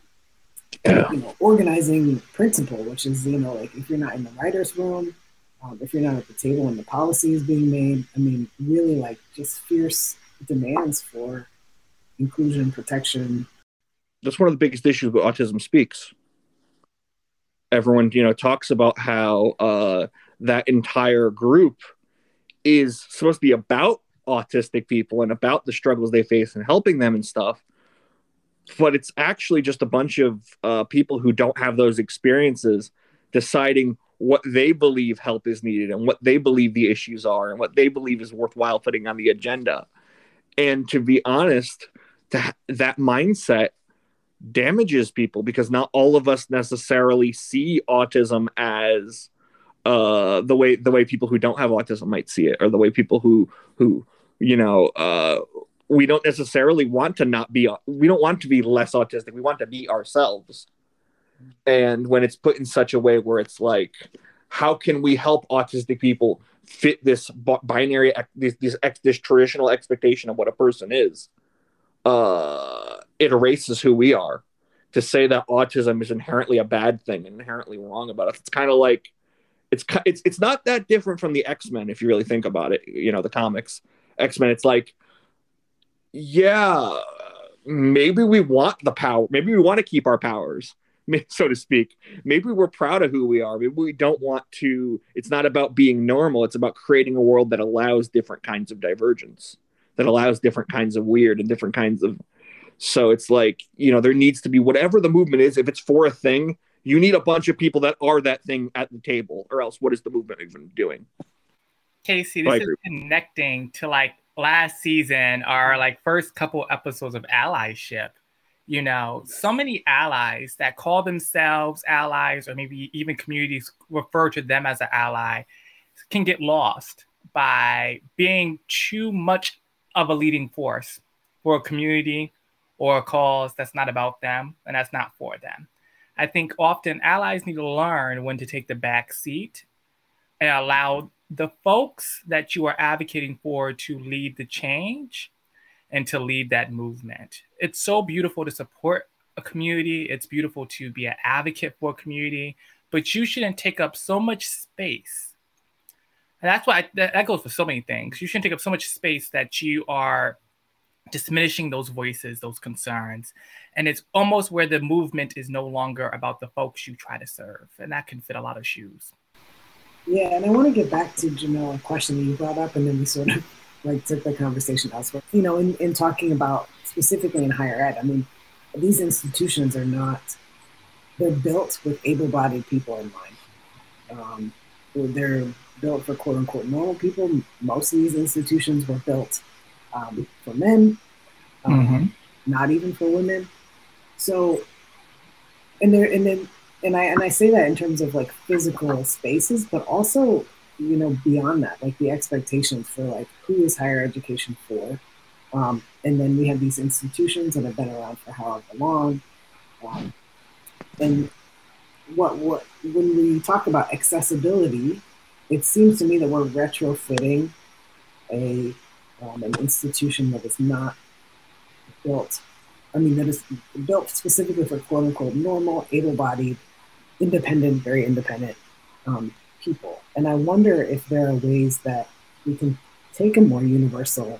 yeah. you know, organizing principle, which is, you know, like if you're not in the writer's room, um, if you're not at the table when the policy is being made, I mean, really like just fierce demands for inclusion, protection. That's one of the biggest issues with Autism Speaks. Everyone, you know, talks about how uh, that entire group is supposed to be about autistic people and about the struggles they face and helping them and stuff. But it's actually just a bunch of uh, people who don't have those experiences deciding what they believe help is needed and what they believe the issues are and what they believe is worthwhile putting on the agenda. And to be honest, that that mindset damages people because not all of us necessarily see autism as uh, the way the way people who don't have autism might see it, or the way people who who you know uh, we don't necessarily want to not be we don't want to be less autistic. We want to be ourselves. And when it's put in such a way where it's like, how can we help autistic people fit this binary this this, this traditional expectation of what a person is? uh, it erases who we are. To say that autism is inherently a bad thing, inherently wrong about it, it's kind of like it's it's it's not that different from the X Men if you really think about it. You know, the comics X Men. It's like, yeah, maybe we want the power. Maybe we want to keep our powers, so to speak. Maybe we're proud of who we are. Maybe we don't want to. It's not about being normal. It's about creating a world that allows different kinds of divergence that allows different kinds of weird and different kinds of so it's like you know there needs to be whatever the movement is if it's for a thing you need a bunch of people that are that thing at the table or else what is the movement even doing casey this is connecting to like last season our mm-hmm. like first couple episodes of allyship You know, so many allies that call themselves allies, or maybe even communities refer to them as an ally, can get lost by being too much of a leading force for a community or a cause that's not about them and that's not for them. I think often allies need to learn when to take the back seat and allow the folks that you are advocating for to lead the change and to lead that movement. It's so beautiful to support a community, it's beautiful to be an advocate for a community, but you shouldn't take up so much space. And that's why I, that, that goes for so many things. You shouldn't take up so much space that you are diminishing those voices, those concerns. And it's almost where the movement is no longer about the folks you try to serve. And that can fit a lot of shoes. Yeah, and I want to get back to Jamel, a question that you brought up, and then we sort of like took the conversation elsewhere. You know, in, in talking about specifically in higher ed, I mean, these institutions are not, they're built with able bodied people in mind. Um, they're built for quote unquote normal people. Most of these institutions were built um, for men, um, mm-hmm. not even for women. So, and there, and then, and I and I say that in terms of like physical spaces, but also, you know, beyond that, like the expectations for like who is higher education for, um, and then we have these institutions that have been around for however long, um, and what what when we talk about accessibility, it seems to me that we're retrofitting a um, an institution that is not built, I mean, that is built specifically for quote unquote normal, able bodied, independent, very independent um, people. And I wonder if there are ways that we can take a more universal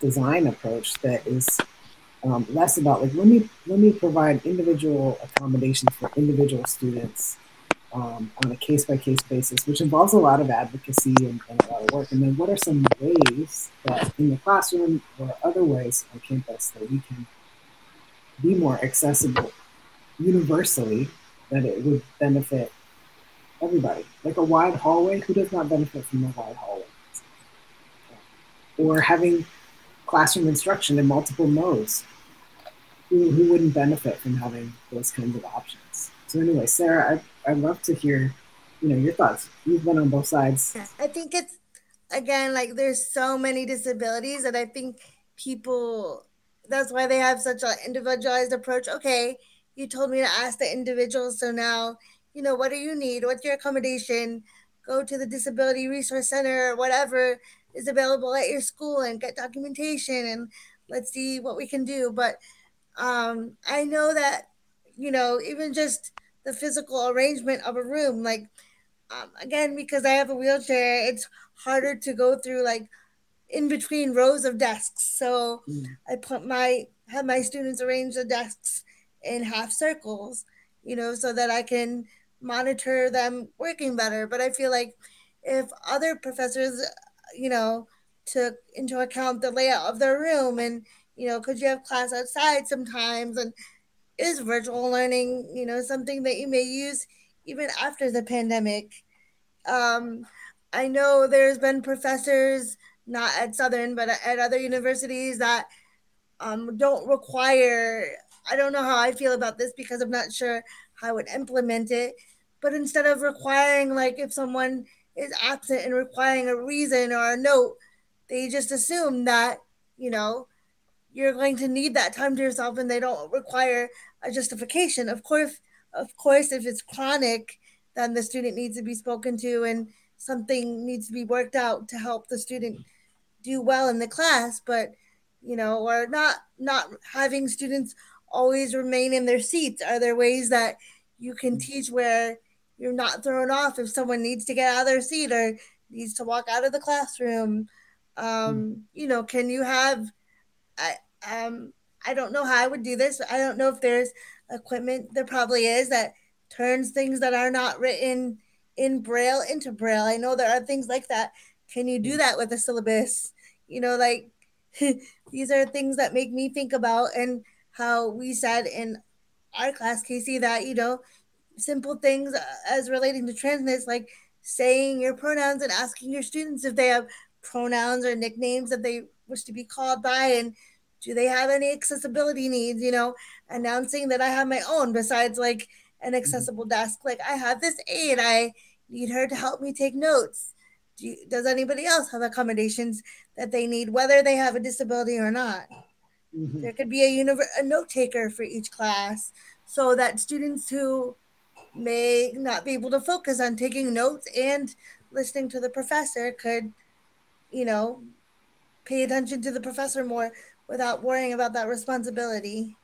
design approach that is um, less about like let me let me provide individual accommodations for individual students um, on a case by case basis, which involves a lot of advocacy and, and, a lot of work. And then, what are some ways that in the classroom or other ways on campus that we can be more accessible universally that it would benefit everybody? Like a wide hallway, who does not benefit from a wide hallway? Or having classroom instruction in multiple modes. Who, who wouldn't benefit from having those kinds of options? So anyway, Sarah, I, I'd love to hear, you know, your thoughts. You've been on both sides. I think it's again like there's so many disabilities that I think people that's why they have such an individualized approach. Okay, you told me to ask the individual, so now you know what do you need? What's your accommodation? Go to the disability resource center or whatever is available at your school and get documentation and let's see what we can do. But um, I know that you know even just the physical arrangement of a room. Like, um, again, because I have a wheelchair, it's harder to go through like in between rows of desks. So mm. I put my have my students arrange the desks in half circles, you know, so that I can monitor them working better. But I feel like if other professors, you know, took into account the layout of their room and you know, could you have class outside sometimes and is virtual learning, you know, something that you may use even after the pandemic. Um, I know there's been professors, not at Southern, but at other universities that um, don't require, I don't know how I feel about this because I'm not sure how I would implement it. But instead of requiring, like, if someone is absent and requiring a reason or a note, they just assume that, you know, you're going to need that time to yourself and they don't require a justification. Of course, of course, if it's chronic, then the student needs to be spoken to and something needs to be worked out to help the student do well in the class. But you know, or not not having students always remain in their seats. Are there ways that you can teach where you're not thrown off if someone needs to get out of their seat or needs to walk out of the classroom? Um, you know, can you have I um I don't know how I would do this. I don't know if there's equipment. There probably is that turns things that are not written in braille into braille. I know there are things like that. Can you do that with a syllabus? You know, like these are things that make me think about and how we said in our class, Casey, that you know, simple things as relating to transness, like saying your pronouns and asking your students if they have pronouns or nicknames that they wish to be called by and do they have any accessibility needs you know announcing that i have my own besides like an mm-hmm. accessible desk. Like i have this aide. I need her to help me take notes. Do you, does anybody else have accommodations that they need whether they have a disability or not mm-hmm. there could be a, univer- a note taker for each class so that students who may not be able to focus on taking notes and listening to the professor could, you know, pay attention to the professor more without worrying about that responsibility.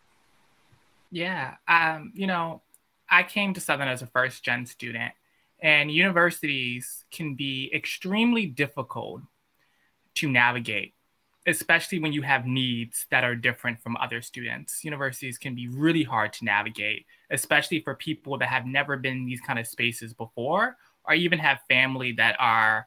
Yeah. Um, you know, I came to Southern as a first gen student, and universities can be extremely difficult to navigate especially when you have needs that are different from other students. Universities can be really hard to navigate, especially for people that have never been in these kind of spaces before, or even have family that are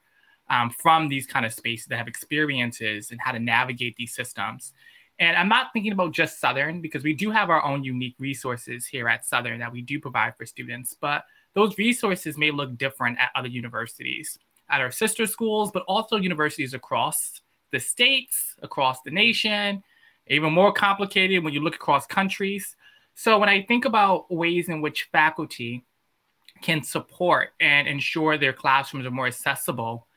um, from these kind of spaces that have experiences and how to navigate these systems. And I'm not thinking about just Southern because we do have our own unique resources here at Southern that we do provide for students, but those resources may look different at other universities, at our sister schools, but also universities across the states, across the nation, even more complicated when you look across countries. So when I think about ways in which faculty can support and ensure their classrooms are more accessible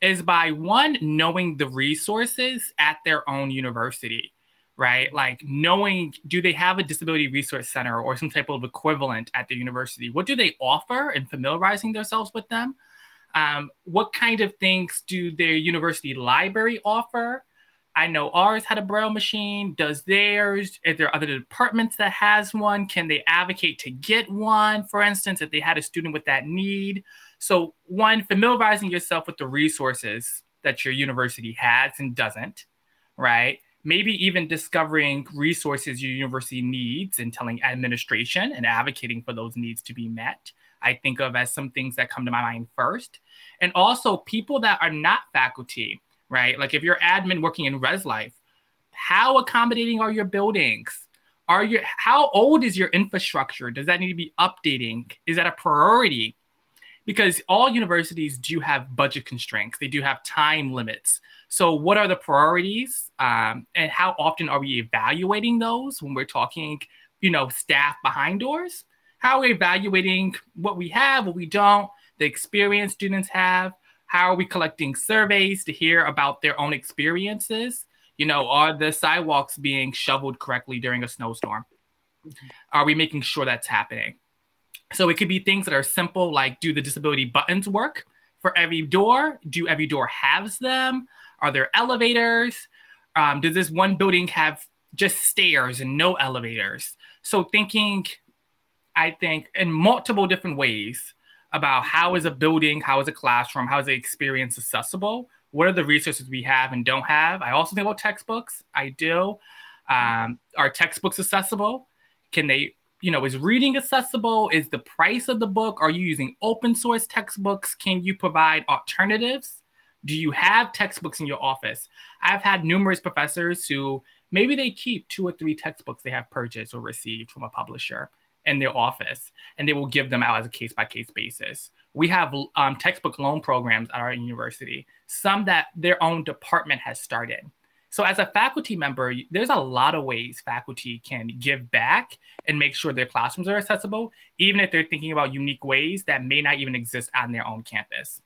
is by one knowing the resources at their own university right? Like knowing do they have a disability resource center or some type of equivalent at the university? What do they offer and familiarizing themselves with them um, what kind of things do their university library offer? I know ours had a braille machine. Does theirs? Are there other departments that has one? Can they advocate to get one? For instance, if they had a student with that need. So one, familiarizing yourself with the resources that your university has and doesn't, right? Maybe even discovering resources your university needs and telling administration and advocating for those needs to be met. I think of as some things that come to my mind first. And also people that are not faculty, right? Like if you're admin working in Res Life, how accommodating are your buildings? Are your how old is your infrastructure? Does that need to be updating? Is that a priority? Because all universities do have budget constraints. They do have time limits. So, what are the priorities, um, and how often are we evaluating those when we're talking, you know, staff behind doors? How are we evaluating what we have, what we don't, the experience students have? How are we collecting surveys to hear about their own experiences? You know, are the sidewalks being shoveled correctly during a snowstorm? Are we making sure that's happening? So it could be things that are simple, like do the disability buttons work for every door? Do every door has them? Are there elevators? Um, does this one building have just stairs and no elevators? So thinking I think, in multiple different ways about how is a building, how is a classroom, how is the experience accessible? What are the resources we have and don't have? I also think about textbooks. I do. Um, are textbooks accessible? Can they, you know, is reading accessible? Is the price of the book? Are you using open source textbooks? Can you provide alternatives? Do you have textbooks in your office? I've had numerous professors who maybe they keep two or three textbooks they have purchased or received from a publisher in their office and they will give them out as a case by case basis. We have um, textbook loan programs at our university, some that their own department has started. So, as a faculty member, there's a lot of ways faculty can give back and make sure their classrooms are accessible, even if they're thinking about unique ways that may not even exist on their own campus.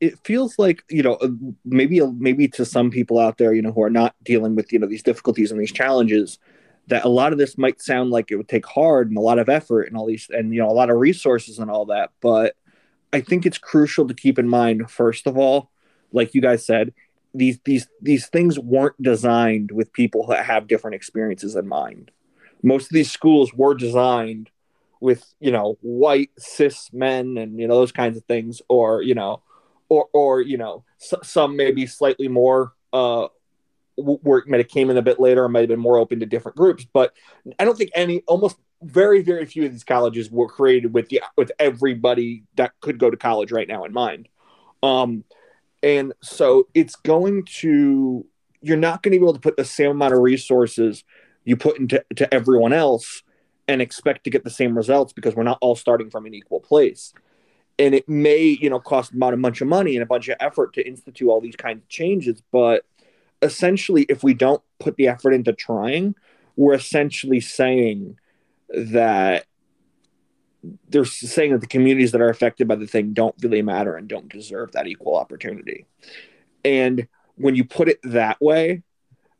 It feels like you know maybe maybe to some people out there you know who are not dealing with you know these difficulties and these challenges that a lot of this might sound like it would take hard and a lot of effort and all these and you know a lot of resources and all that but i think it's crucial to keep in mind first of all like you guys said these these these things weren't designed with people that have different experiences in mind. Most of these schools were designed with you know white cis men and you know those kinds of things or you know or or you know s- some maybe slightly more uh where it might have came in a bit later and might have been more open to different groups. But I don't think any, almost very, very few of these colleges were created with the with everybody that could go to college right now in mind. Um, and so it's going to you're not going to be able to put the same amount of resources you put into to everyone else and expect to get the same results because we're not all starting from an equal place. And it may, you know, cost about a bunch of money and a bunch of effort to institute all these kinds of changes, but essentially, if we don't put the effort into trying, we're essentially saying that they're saying that the communities that are affected by the thing don't really matter and don't deserve that equal opportunity. And when you put it that way,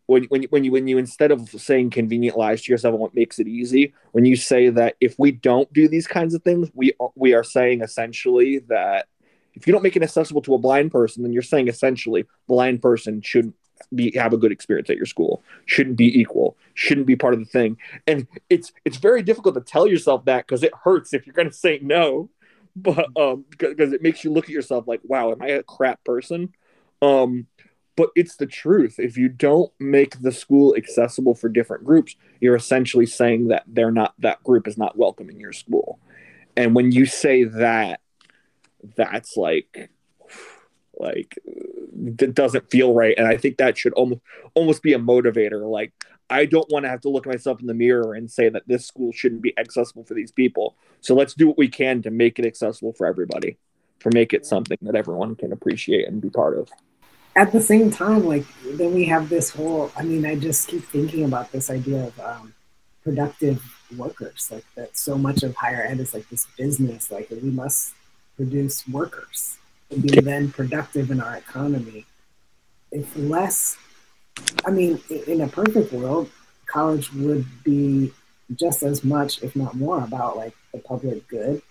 when, when, when you when you instead of saying convenient lies to yourself and what makes it easy, when you say that if we don't do these kinds of things, we we are saying essentially that if you don't make it accessible to a blind person, then you're saying essentially blind person shouldn't be have a good experience at your school, shouldn't be equal, shouldn't be part of the thing. And it's it's very difficult to tell yourself that because it hurts if you're going to say no, but um because it makes you look at yourself like, wow, am I a crap person? Um, but it's the truth. If you don't make the school accessible for different groups, you're essentially saying that they're not that group is not welcome in your school. And when you say that, that's like like it doesn't feel right and i think that should almost almost be a motivator like i don't want to have to look at myself in the mirror and say that this school shouldn't be accessible for these people so let's do what we can to make it accessible for everybody to make it something that everyone can appreciate and be part of at the same time, like then we have this whole. I mean, I just keep thinking about this idea of um, productive workers. Like that, so much of higher ed is like this business. Like we must produce workers and be then productive in our economy. If less, I mean, in a perfect world, college would be just as much, if not more, about like the public good,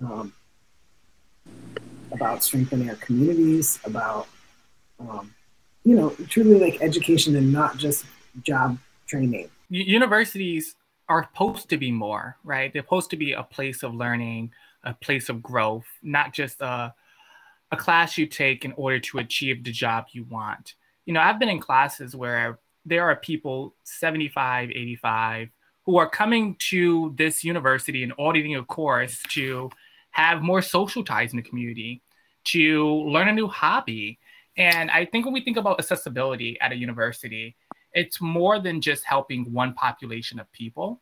um, about strengthening our communities, about um, you know, truly like education and not just job training. Universities are supposed to be more, right? They're supposed to be a place of learning, a place of growth, not just a, a class you take in order to achieve the job you want. You know, I've been in classes where there are people 75, 85 who are coming to this university and auditing a course to have more social ties in the community, to learn a new hobby, and I think when we think about accessibility at a university, it's more than just helping one population of people.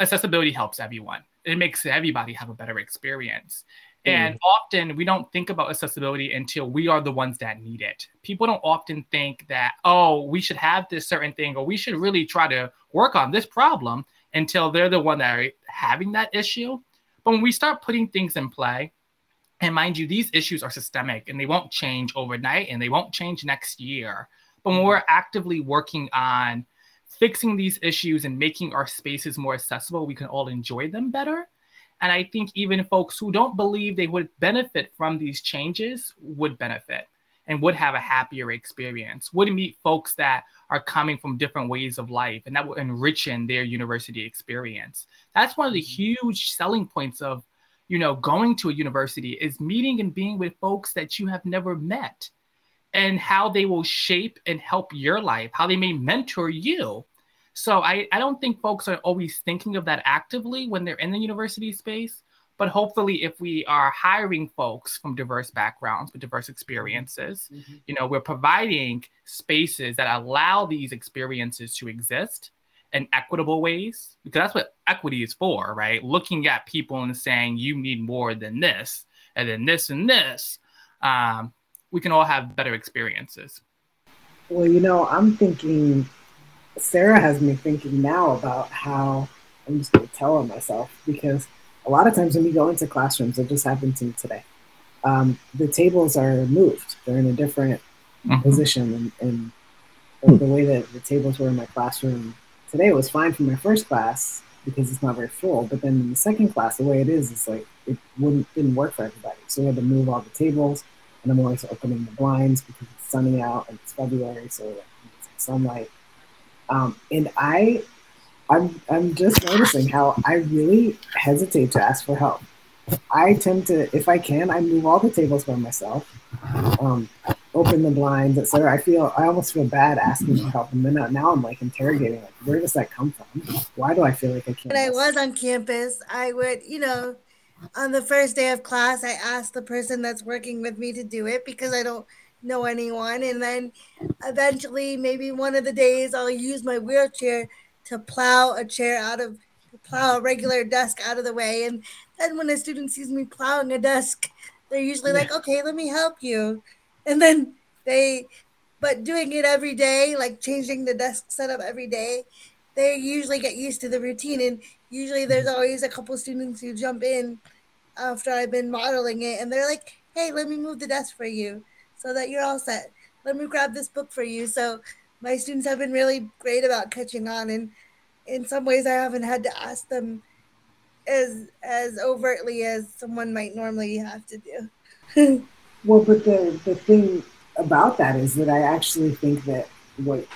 Accessibility helps everyone. It makes everybody have a better experience. Mm. And often we don't think about accessibility until we are the ones that need it. People don't often think that, oh, we should have this certain thing or we should really try to work on this problem until they're the one that are having that issue. But when we start putting things in play, and mind you, these issues are systemic and they won't change overnight and they won't change next year. But when we're actively working on fixing these issues and making our spaces more accessible, we can all enjoy them better. And I think even folks who don't believe they would benefit from these changes would benefit and would have a happier experience, would meet folks that are coming from different ways of life, and that will enrich in their university experience. That's one of the mm-hmm. huge selling points of you know, going to a university is meeting and being with folks that you have never met and how they will shape and help your life, how they may mentor you. So I, I don't think folks are always thinking of that actively when they're in the university space. But hopefully, if we are hiring folks from diverse backgrounds with diverse experiences, mm-hmm. you know, we're providing spaces that allow these experiences to exist in equitable ways because that's what equity is for right looking at people and saying you need more than this and then this and this um, we can all have better experiences well you know i'm thinking sarah has me thinking now about how i'm just going to tell her myself because a lot of times when we go into classrooms it just happened to me today um, the tables are moved they're in a different mm-hmm. position and, and the way that the tables were in my classroom today was fine for my first class because it's not very full. But then in the second class, the way it is, it's like it wouldn't didn't work for everybody. So we had to move all the tables, and I'm always opening the blinds because it's sunny out and it's February, so it's sunlight. Um, and I, I'm I'm just noticing how I really hesitate to ask for help. I tend to, if I can, I move all the tables by myself. Um, open the blinds, etc. I feel I almost feel bad asking for help, and then now I'm like interrogating, like, where does that come from? Why do I feel like I can't? When I was on campus, I would, you know, on the first day of class, I asked the person that's working with me to do it because I don't know anyone, and then eventually, maybe one of the days, I'll use my wheelchair to plow a chair out of plow a regular desk out of the way, and then when a student sees me plowing a desk, they're usually like, "Okay, let me help you." and then they but doing it every day, like changing the desk setup every day, they usually get used to the routine. And usually there's always a couple students who jump in after I've been modeling it and they're like, hey, let me move the desk for you so that you're all set. Let me grab this book for you. So my students have been really great about catching on. And in some ways, I haven't had to ask them as as overtly as someone might normally have to do. well, but the the thing about that is that I actually think that what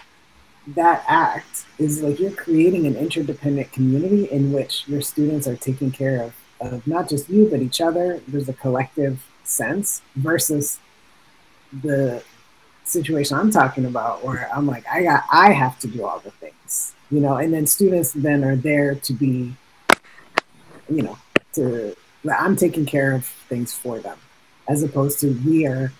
that act is like you're creating an interdependent community in which your students are taking care of, of not just you but each other. There's a collective sense versus the situation I'm talking about where I'm like I got I have to do all the things, you know, and then students then are there to be you know, to I'm taking care of things for them, as opposed to we are.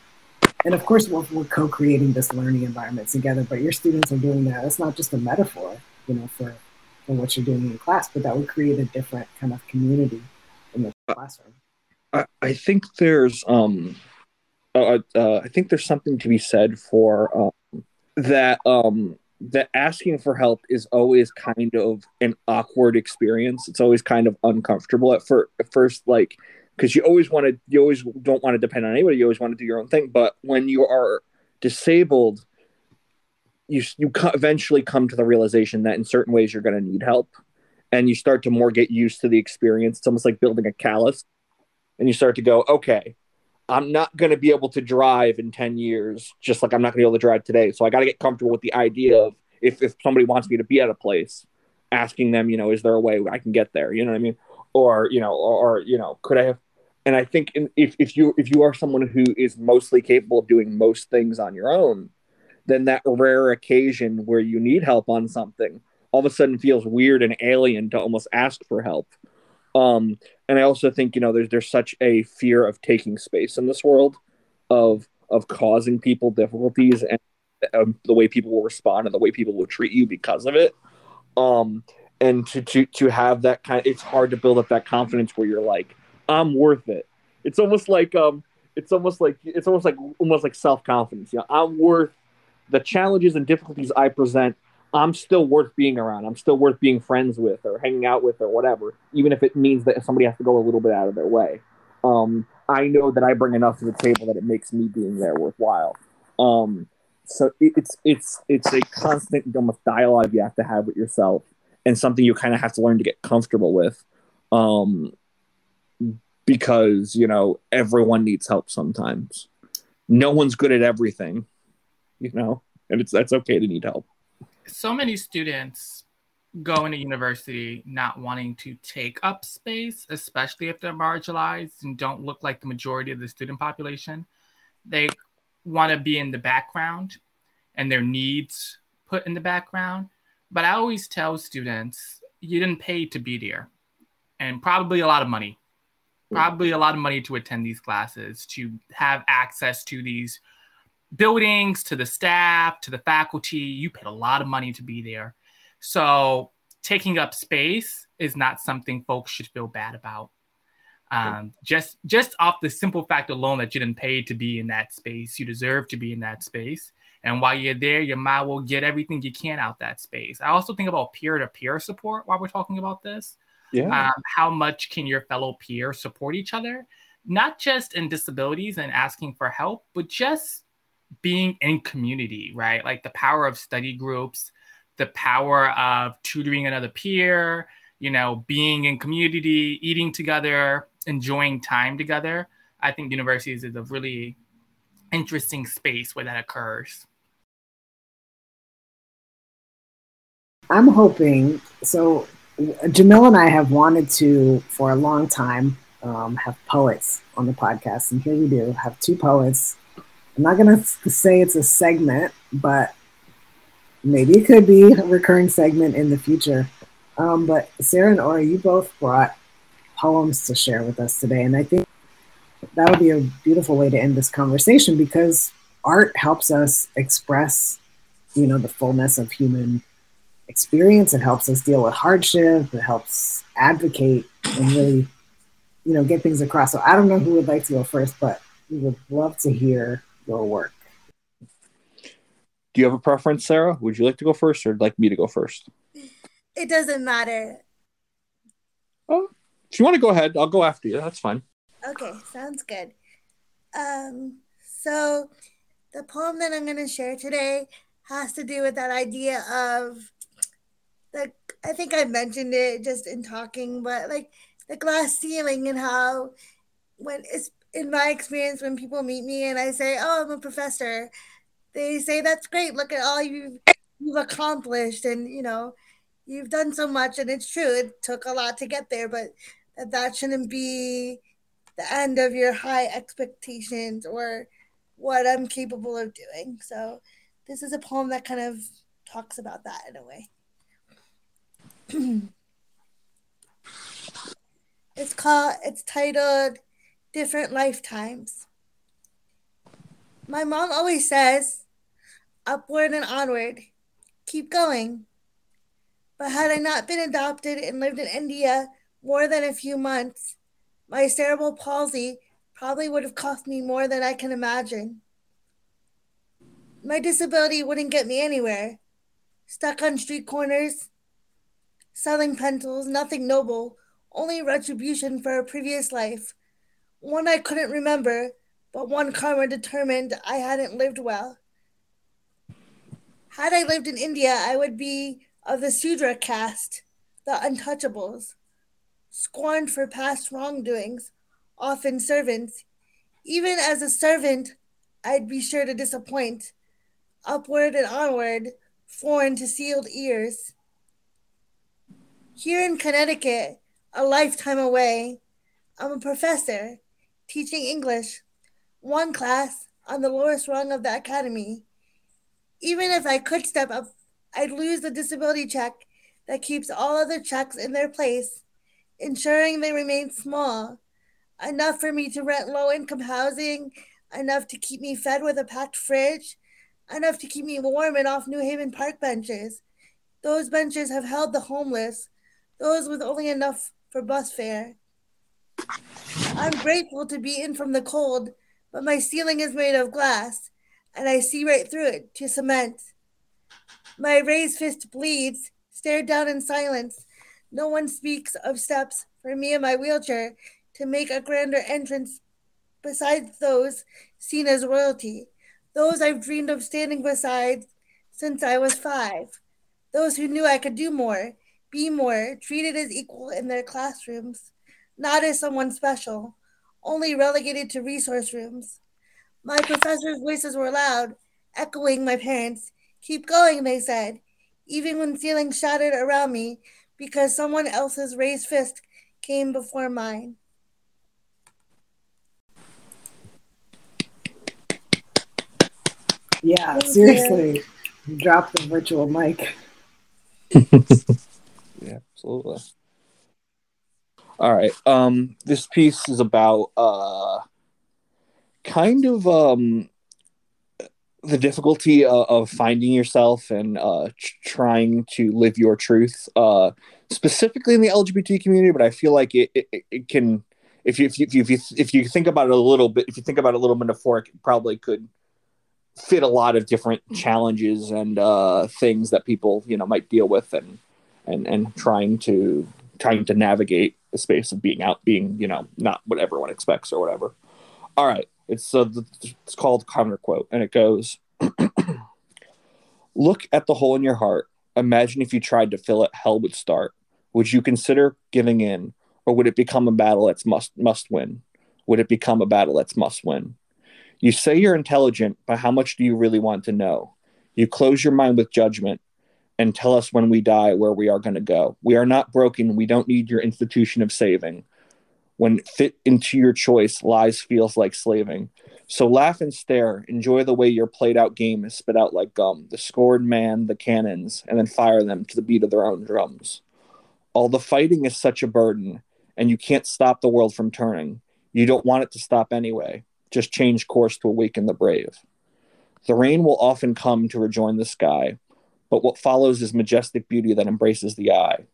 And of course, we're, we're co-creating this learning environment together. But your students are doing that. It's not just a metaphor, you know, for for what you're doing in class, but that would create a different kind of community in the classroom. I, I think there's um, uh, uh, I think there's something to be said for um, that um that asking for help is always kind of an awkward experience. It's always kind of uncomfortable at, fir- at first, like because you always want to, you always don't want to depend on anybody. You always want to do your own thing. But when you are disabled, you you eventually come to the realization that in certain ways you're going to need help, and you start to more get used to the experience. It's almost like building a callus, and you start to go, okay, I'm not going to be able to drive in 10 years, just like I'm not going to be able to drive today. So I got to get comfortable with the idea of if, if somebody wants me to be at a place, asking them, you know, is there a way I can get there? You know what I mean? Or, you know, or, or you know, could I have, and I think in, if, if you, if you are someone who is mostly capable of doing most things on your own, then that rare occasion where you need help on something all of a sudden feels weird and alien to almost ask for help. Um, and I also think you know there's there's such a fear of taking space in this world, of of causing people difficulties and um, the way people will respond and the way people will treat you because of it. Um, and to to to have that kind, of, it's hard to build up that confidence where you're like, I'm worth it. It's almost like um, it's almost like it's almost like almost like self confidence. You know, I'm worth the challenges and difficulties I present I'm still worth being around. I'm still worth being friends with or hanging out with or whatever, even if it means that somebody has to go a little bit out of their way. Um, I know that I bring enough to the table that it makes me being there worthwhile. Um, so it, it's it's it's a constant almost dialogue you have to have with yourself, and something you kind of have to learn to get comfortable with, um, because you know everyone needs help sometimes. No one's good at everything, you know, and it's that's okay to need help so many students go into university not wanting to take up space, especially if they're marginalized and don't look like the majority of the student population. They want to be in the background and their needs put in the background. But I always tell students, you didn't pay to be there, and probably a lot of money, probably a lot of money to attend these classes, to have access to these buildings to the staff to the faculty. You paid a lot of money to be there. So taking up space is not something folks should feel bad about. Um, just just off the simple fact alone that you didn't pay to be in that space, you deserve to be in that space. And while you're there, you might well get everything you can out that space. I also think about peer-to-peer support while we're talking about this. Yeah. Um, how much can your fellow peer support each other? Not just in disabilities and asking for help, but just being in community, right? Like the power of study groups, the power of tutoring another peer, you know, being in community, eating together, enjoying time together. I think universities is a really interesting space where that occurs. I'm hoping so. Jamil and I have wanted to, for a long time, um, have poets on the podcast, and here we do have two poets I'm not going to say it's a segment, but maybe it could be a recurring segment in the future. Um, but Sarah and Aura, you both brought poems to share with us today. And I think that would be a beautiful way to end this conversation because art helps us express, you know, the fullness of human experience. It helps us deal with hardship. It helps advocate and really, you know, get things across. So I don't know who would like to go first, but we would love to hear your work? Do you have a preference, Sarah? Would you like to go first or like me to go first? It doesn't matter. Oh, if you want to go ahead, I'll go after you. That's fine. Okay, sounds good. Um, so the poem that I'm going to share today has to do with that idea of like I think I mentioned it just in talking, but like the glass ceiling and how when it's in my experience when people meet me and I say, "Oh, I'm a professor," they say, "That's great. Look at all you've you've accomplished, and you know, you've done so much." And it's true; it took a lot to get there, but that that shouldn't be the end of your high expectations or what I'm capable of doing. So, this is a poem that kind of talks about that in a way. it's called. It's titled "Different Lifetimes." My mom always says, "Upward and onward, keep going." But had I not been adopted and lived in India more than a few months, my cerebral palsy probably would have cost me more than I can imagine. My disability wouldn't get me anywhere. Stuck on street corners, selling pencils, nothing noble, only retribution for a previous life. One I couldn't remember, but one karma determined I hadn't lived well. Had I lived in India, I would be of the Sudra caste, the untouchables scorned for past wrongdoings, often servants. Even as a servant, I'd be sure to disappoint. Upward and onward, foreign to sealed ears. Here in Connecticut, a lifetime away, I'm a professor teaching English, one class on the lowest rung of the academy. Even if I could step up, I'd lose the disability check that keeps all other checks in their place ensuring they remain small, enough for me to rent low income housing, enough to keep me fed with a packed fridge, enough to keep me warm and off New Haven Park benches. Those benches have held the homeless, those with only enough for bus fare. I'm grateful to be in from the cold, but my ceiling is made of glass, and I see right through it to cement. My raised fist bleeds, stared down in silence, no one speaks of steps for me in my wheelchair to make a grander entrance besides those seen as royalty, those I've dreamed of standing beside since I was five, those who knew I could do more, be more, treated as equal in their classrooms, not as someone special, only relegated to resource rooms. My professors' voices were loud, echoing my parents. Keep going, they said, even when ceilings shattered around me because someone else's raised fist came before mine. Yeah, Thank seriously. You. Drop the virtual mic. yeah, absolutely. All right. Um, this piece is about uh kind of um the difficulty uh, of finding yourself and uh, trying to live your truth, uh, specifically in the LGBT community. But I feel like it, it, it can, if you, if you, if you if you think about it a little bit, if you think about it a little metaphoric, it probably could fit a lot of different challenges and uh, things that people you know might deal with and and and trying to trying to navigate the space of being out, being you know not what everyone expects or whatever. All right. It's uh, it's called counter quote, and it goes, "Look at the hole in your heart. Imagine if you tried to fill it, hell would start. Would you consider giving in, or would it become a battle that's must must win? Would it become a battle that's must win? You say you're intelligent, but how much do you really want to know? You close your mind with judgment." And tell us when we die where we are going to go. We are not broken. We don't need your institution of saving when fit into your choice, lies feels like slaving. So laugh and stare, enjoy the way your played out game is spit out like gum. The scored man, the cannons, and then fire them to the beat of their own drums. All the fighting is such a burden, and you can't stop the world from turning. You don't want it to stop anyway. Just change course to awaken the brave. The rain will often come to rejoin the sky, but what follows is majestic beauty that embraces the eye.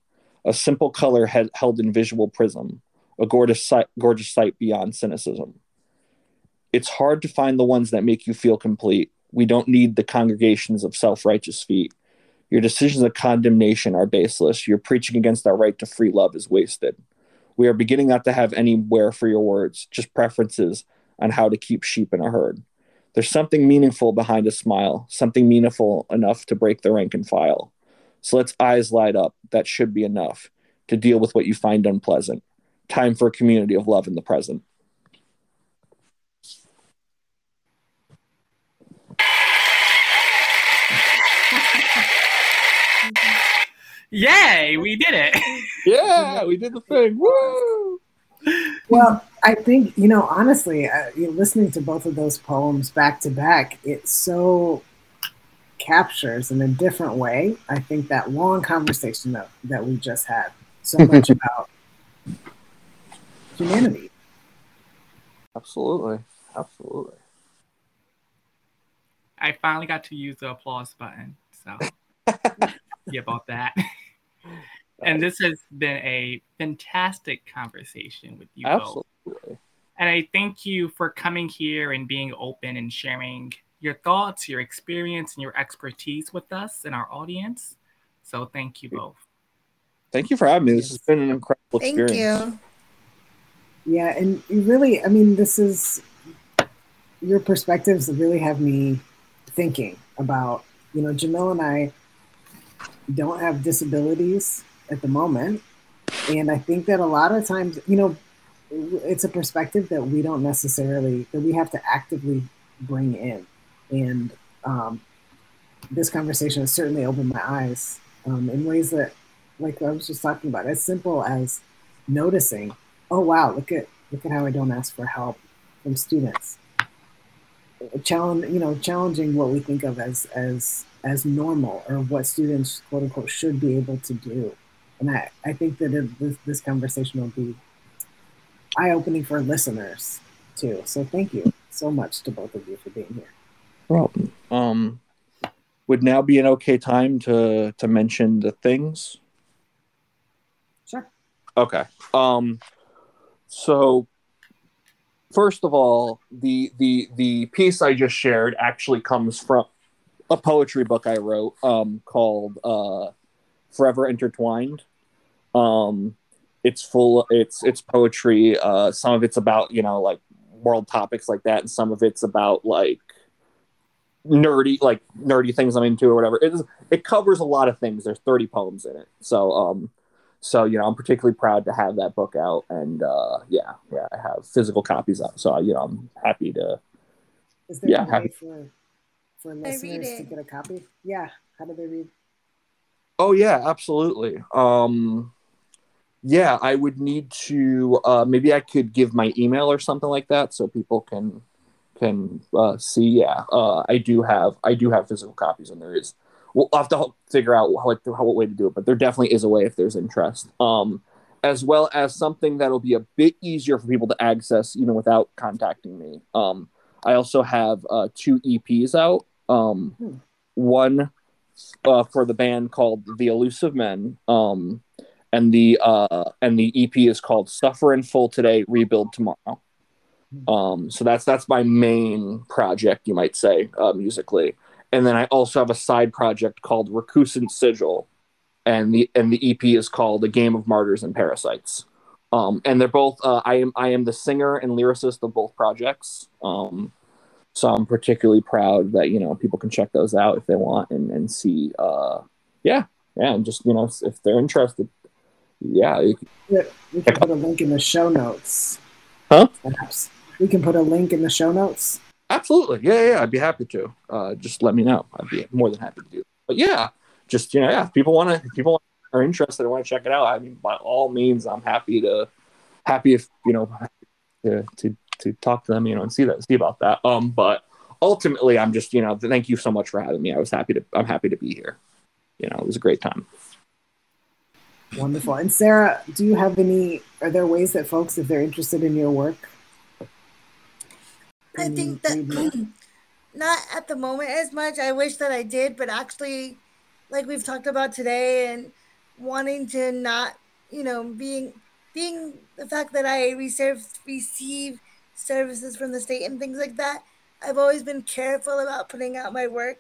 A simple color held in visual prism a gorgeous sight, gorgeous sight beyond cynicism. It's hard to find the ones that make you feel complete, We don't need the congregations of self righteous feet. Your decisions of condemnation are baseless. Your preaching against our right to free love is wasted. We are beginning not to have anywhere for your words, just preferences on how to keep sheep in a herd. There's something meaningful behind a smile, something meaningful enough to break the rank and file. So let's eyes light up. That should be enough to deal with what you find unpleasant. Time for a community of love in the present. Yay, we did it. Yeah, we did the thing. Woo! Well, I think, you know, honestly, uh, you know, listening to both of those poems back to back, it so captures in a different way, I think, that long conversation that, that we just had so much about humanity. Absolutely. Absolutely. I finally got to use the applause button. So, yeah, about that. and this has been a fantastic conversation with you Absolutely. both. And I thank you for coming here and being open and sharing your thoughts, your experience, and your expertise with us and our audience. So thank you both. Thank you for having me. This has been an incredible experience. thank experience. You. Yeah, and you really, I mean, this is your perspectives really have me thinking about, you know, Jamil and I don't have disabilities at the moment. And I think that a lot of times, you know, it's a perspective that we don't necessarily, that we have to actively bring in. And um, this conversation has certainly opened my eyes um, in ways that, like I was just talking about, as simple as noticing, oh wow, look at look at how I don't ask for help from students. Challenge, you know, challenging what we think of as as as normal or what students quote unquote should be able to do. And I, I think that it, this, this conversation will be eye opening for listeners too. So thank you so much to both of you for being here. Problem. Um, would now be an okay time to to mention the things? Sure. Okay. Um, so first of all, the the the piece I just shared actually comes from a poetry book I wrote um, called uh, Forever Intertwined. Um, it's full. It's it's poetry. Uh, some of it's about you know like world topics like that, and some of it's about like nerdy like nerdy things I'm into or whatever. It is, it covers a lot of things. There's 30 poems in it. So um so you know I'm particularly proud to have that book out and uh yeah yeah I have physical copies out. So you know I'm happy to yeah happy for for listeners to get a copy? Yeah. How do they read? Oh yeah, absolutely. Um, yeah, I would need to. Uh, maybe I could give my email or something like that, so people can can uh, see. Yeah, uh, I do have I do have physical copies, and there is. We'll have to figure out how, like how what way to do it, but there definitely is a way if there's interest. Um, as well as something that'll be a bit easier for people to access even without contacting me. Um, I also have uh, two EPs out. Um, hmm. One uh, for the band called The Elusive Men, um, and the uh, and the EP is called Suffer in Full Today, Rebuild Tomorrow. Hmm. Um, so that's that's my main project, you might say, uh, musically. And then I also have a side project called Recusant Sigil, and the and the EP is called A Game of Martyrs and Parasites. Um, and they're both uh, I am I am the singer and lyricist of both projects. Um, so I'm particularly proud that you know people can check those out if they want and and see. Uh, yeah, yeah, and just you know if they're interested, yeah. yeah we can put a link in the show notes. Huh? Perhaps we can put a link in the show notes. Absolutely, yeah, yeah. I'd be happy to. Uh, just let me know. I'd be more than happy to do. It. But yeah, just you know, yeah. If people want to, people are interested and want to check it out. I mean, by all means, I'm happy to, happy if you know, to to to talk to them, you know, and see that, see about that. Um, but ultimately, I'm just, you know, thank you so much for having me. I was happy to, I'm happy to be here. You know, it was a great time. Wonderful. And Sarah, do you have any? Are there ways that folks, if they're interested in your work, I think that not at the moment as much. I wish that I did, but actually, like we've talked about today, and wanting to not, you know, being being the fact that I receive receive services from the state and things like that. I've always been careful about putting out my work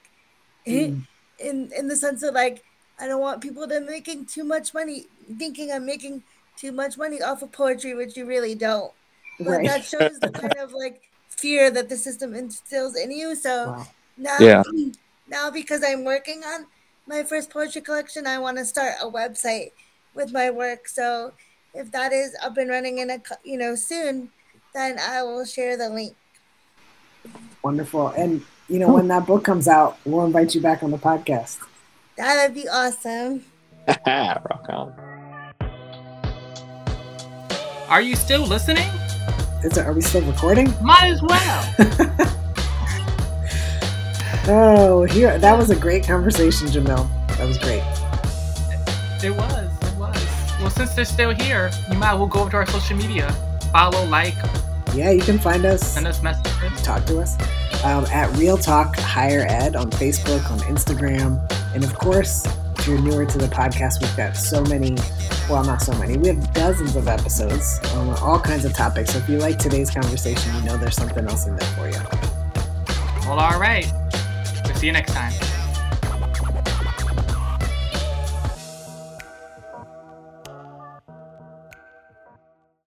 mm. in in the sense of like I don't want people to making too much money, thinking I'm making too much money off of poetry, which you really don't. But right. that shows the kind of like fear that the system instills in you. So wow. now, yeah. now because I'm working on my first poetry collection, I want to start a website with my work. So if that is up and running in a you know soon, then I will share the link. Wonderful. And you know, when that book comes out, we'll invite you back on the podcast. That'd be awesome. Rock on. Are you still listening? Is it, are we still recording? Might as well. oh, here that was a great conversation, Jamil. That was great. It was. It was. Well, since they're still here, you might well go over to our social media, follow, like. Yeah, you can find us. Send us messages. Talk to us um, at Real Talk Higher Ed on Facebook, on Instagram, and of course, if you're newer to the podcast, we've got so many, well, not so many, we have dozens of episodes on all kinds of topics. So if you like today's conversation, you know there's something else in there for you. Well, all right. We'll see you next time.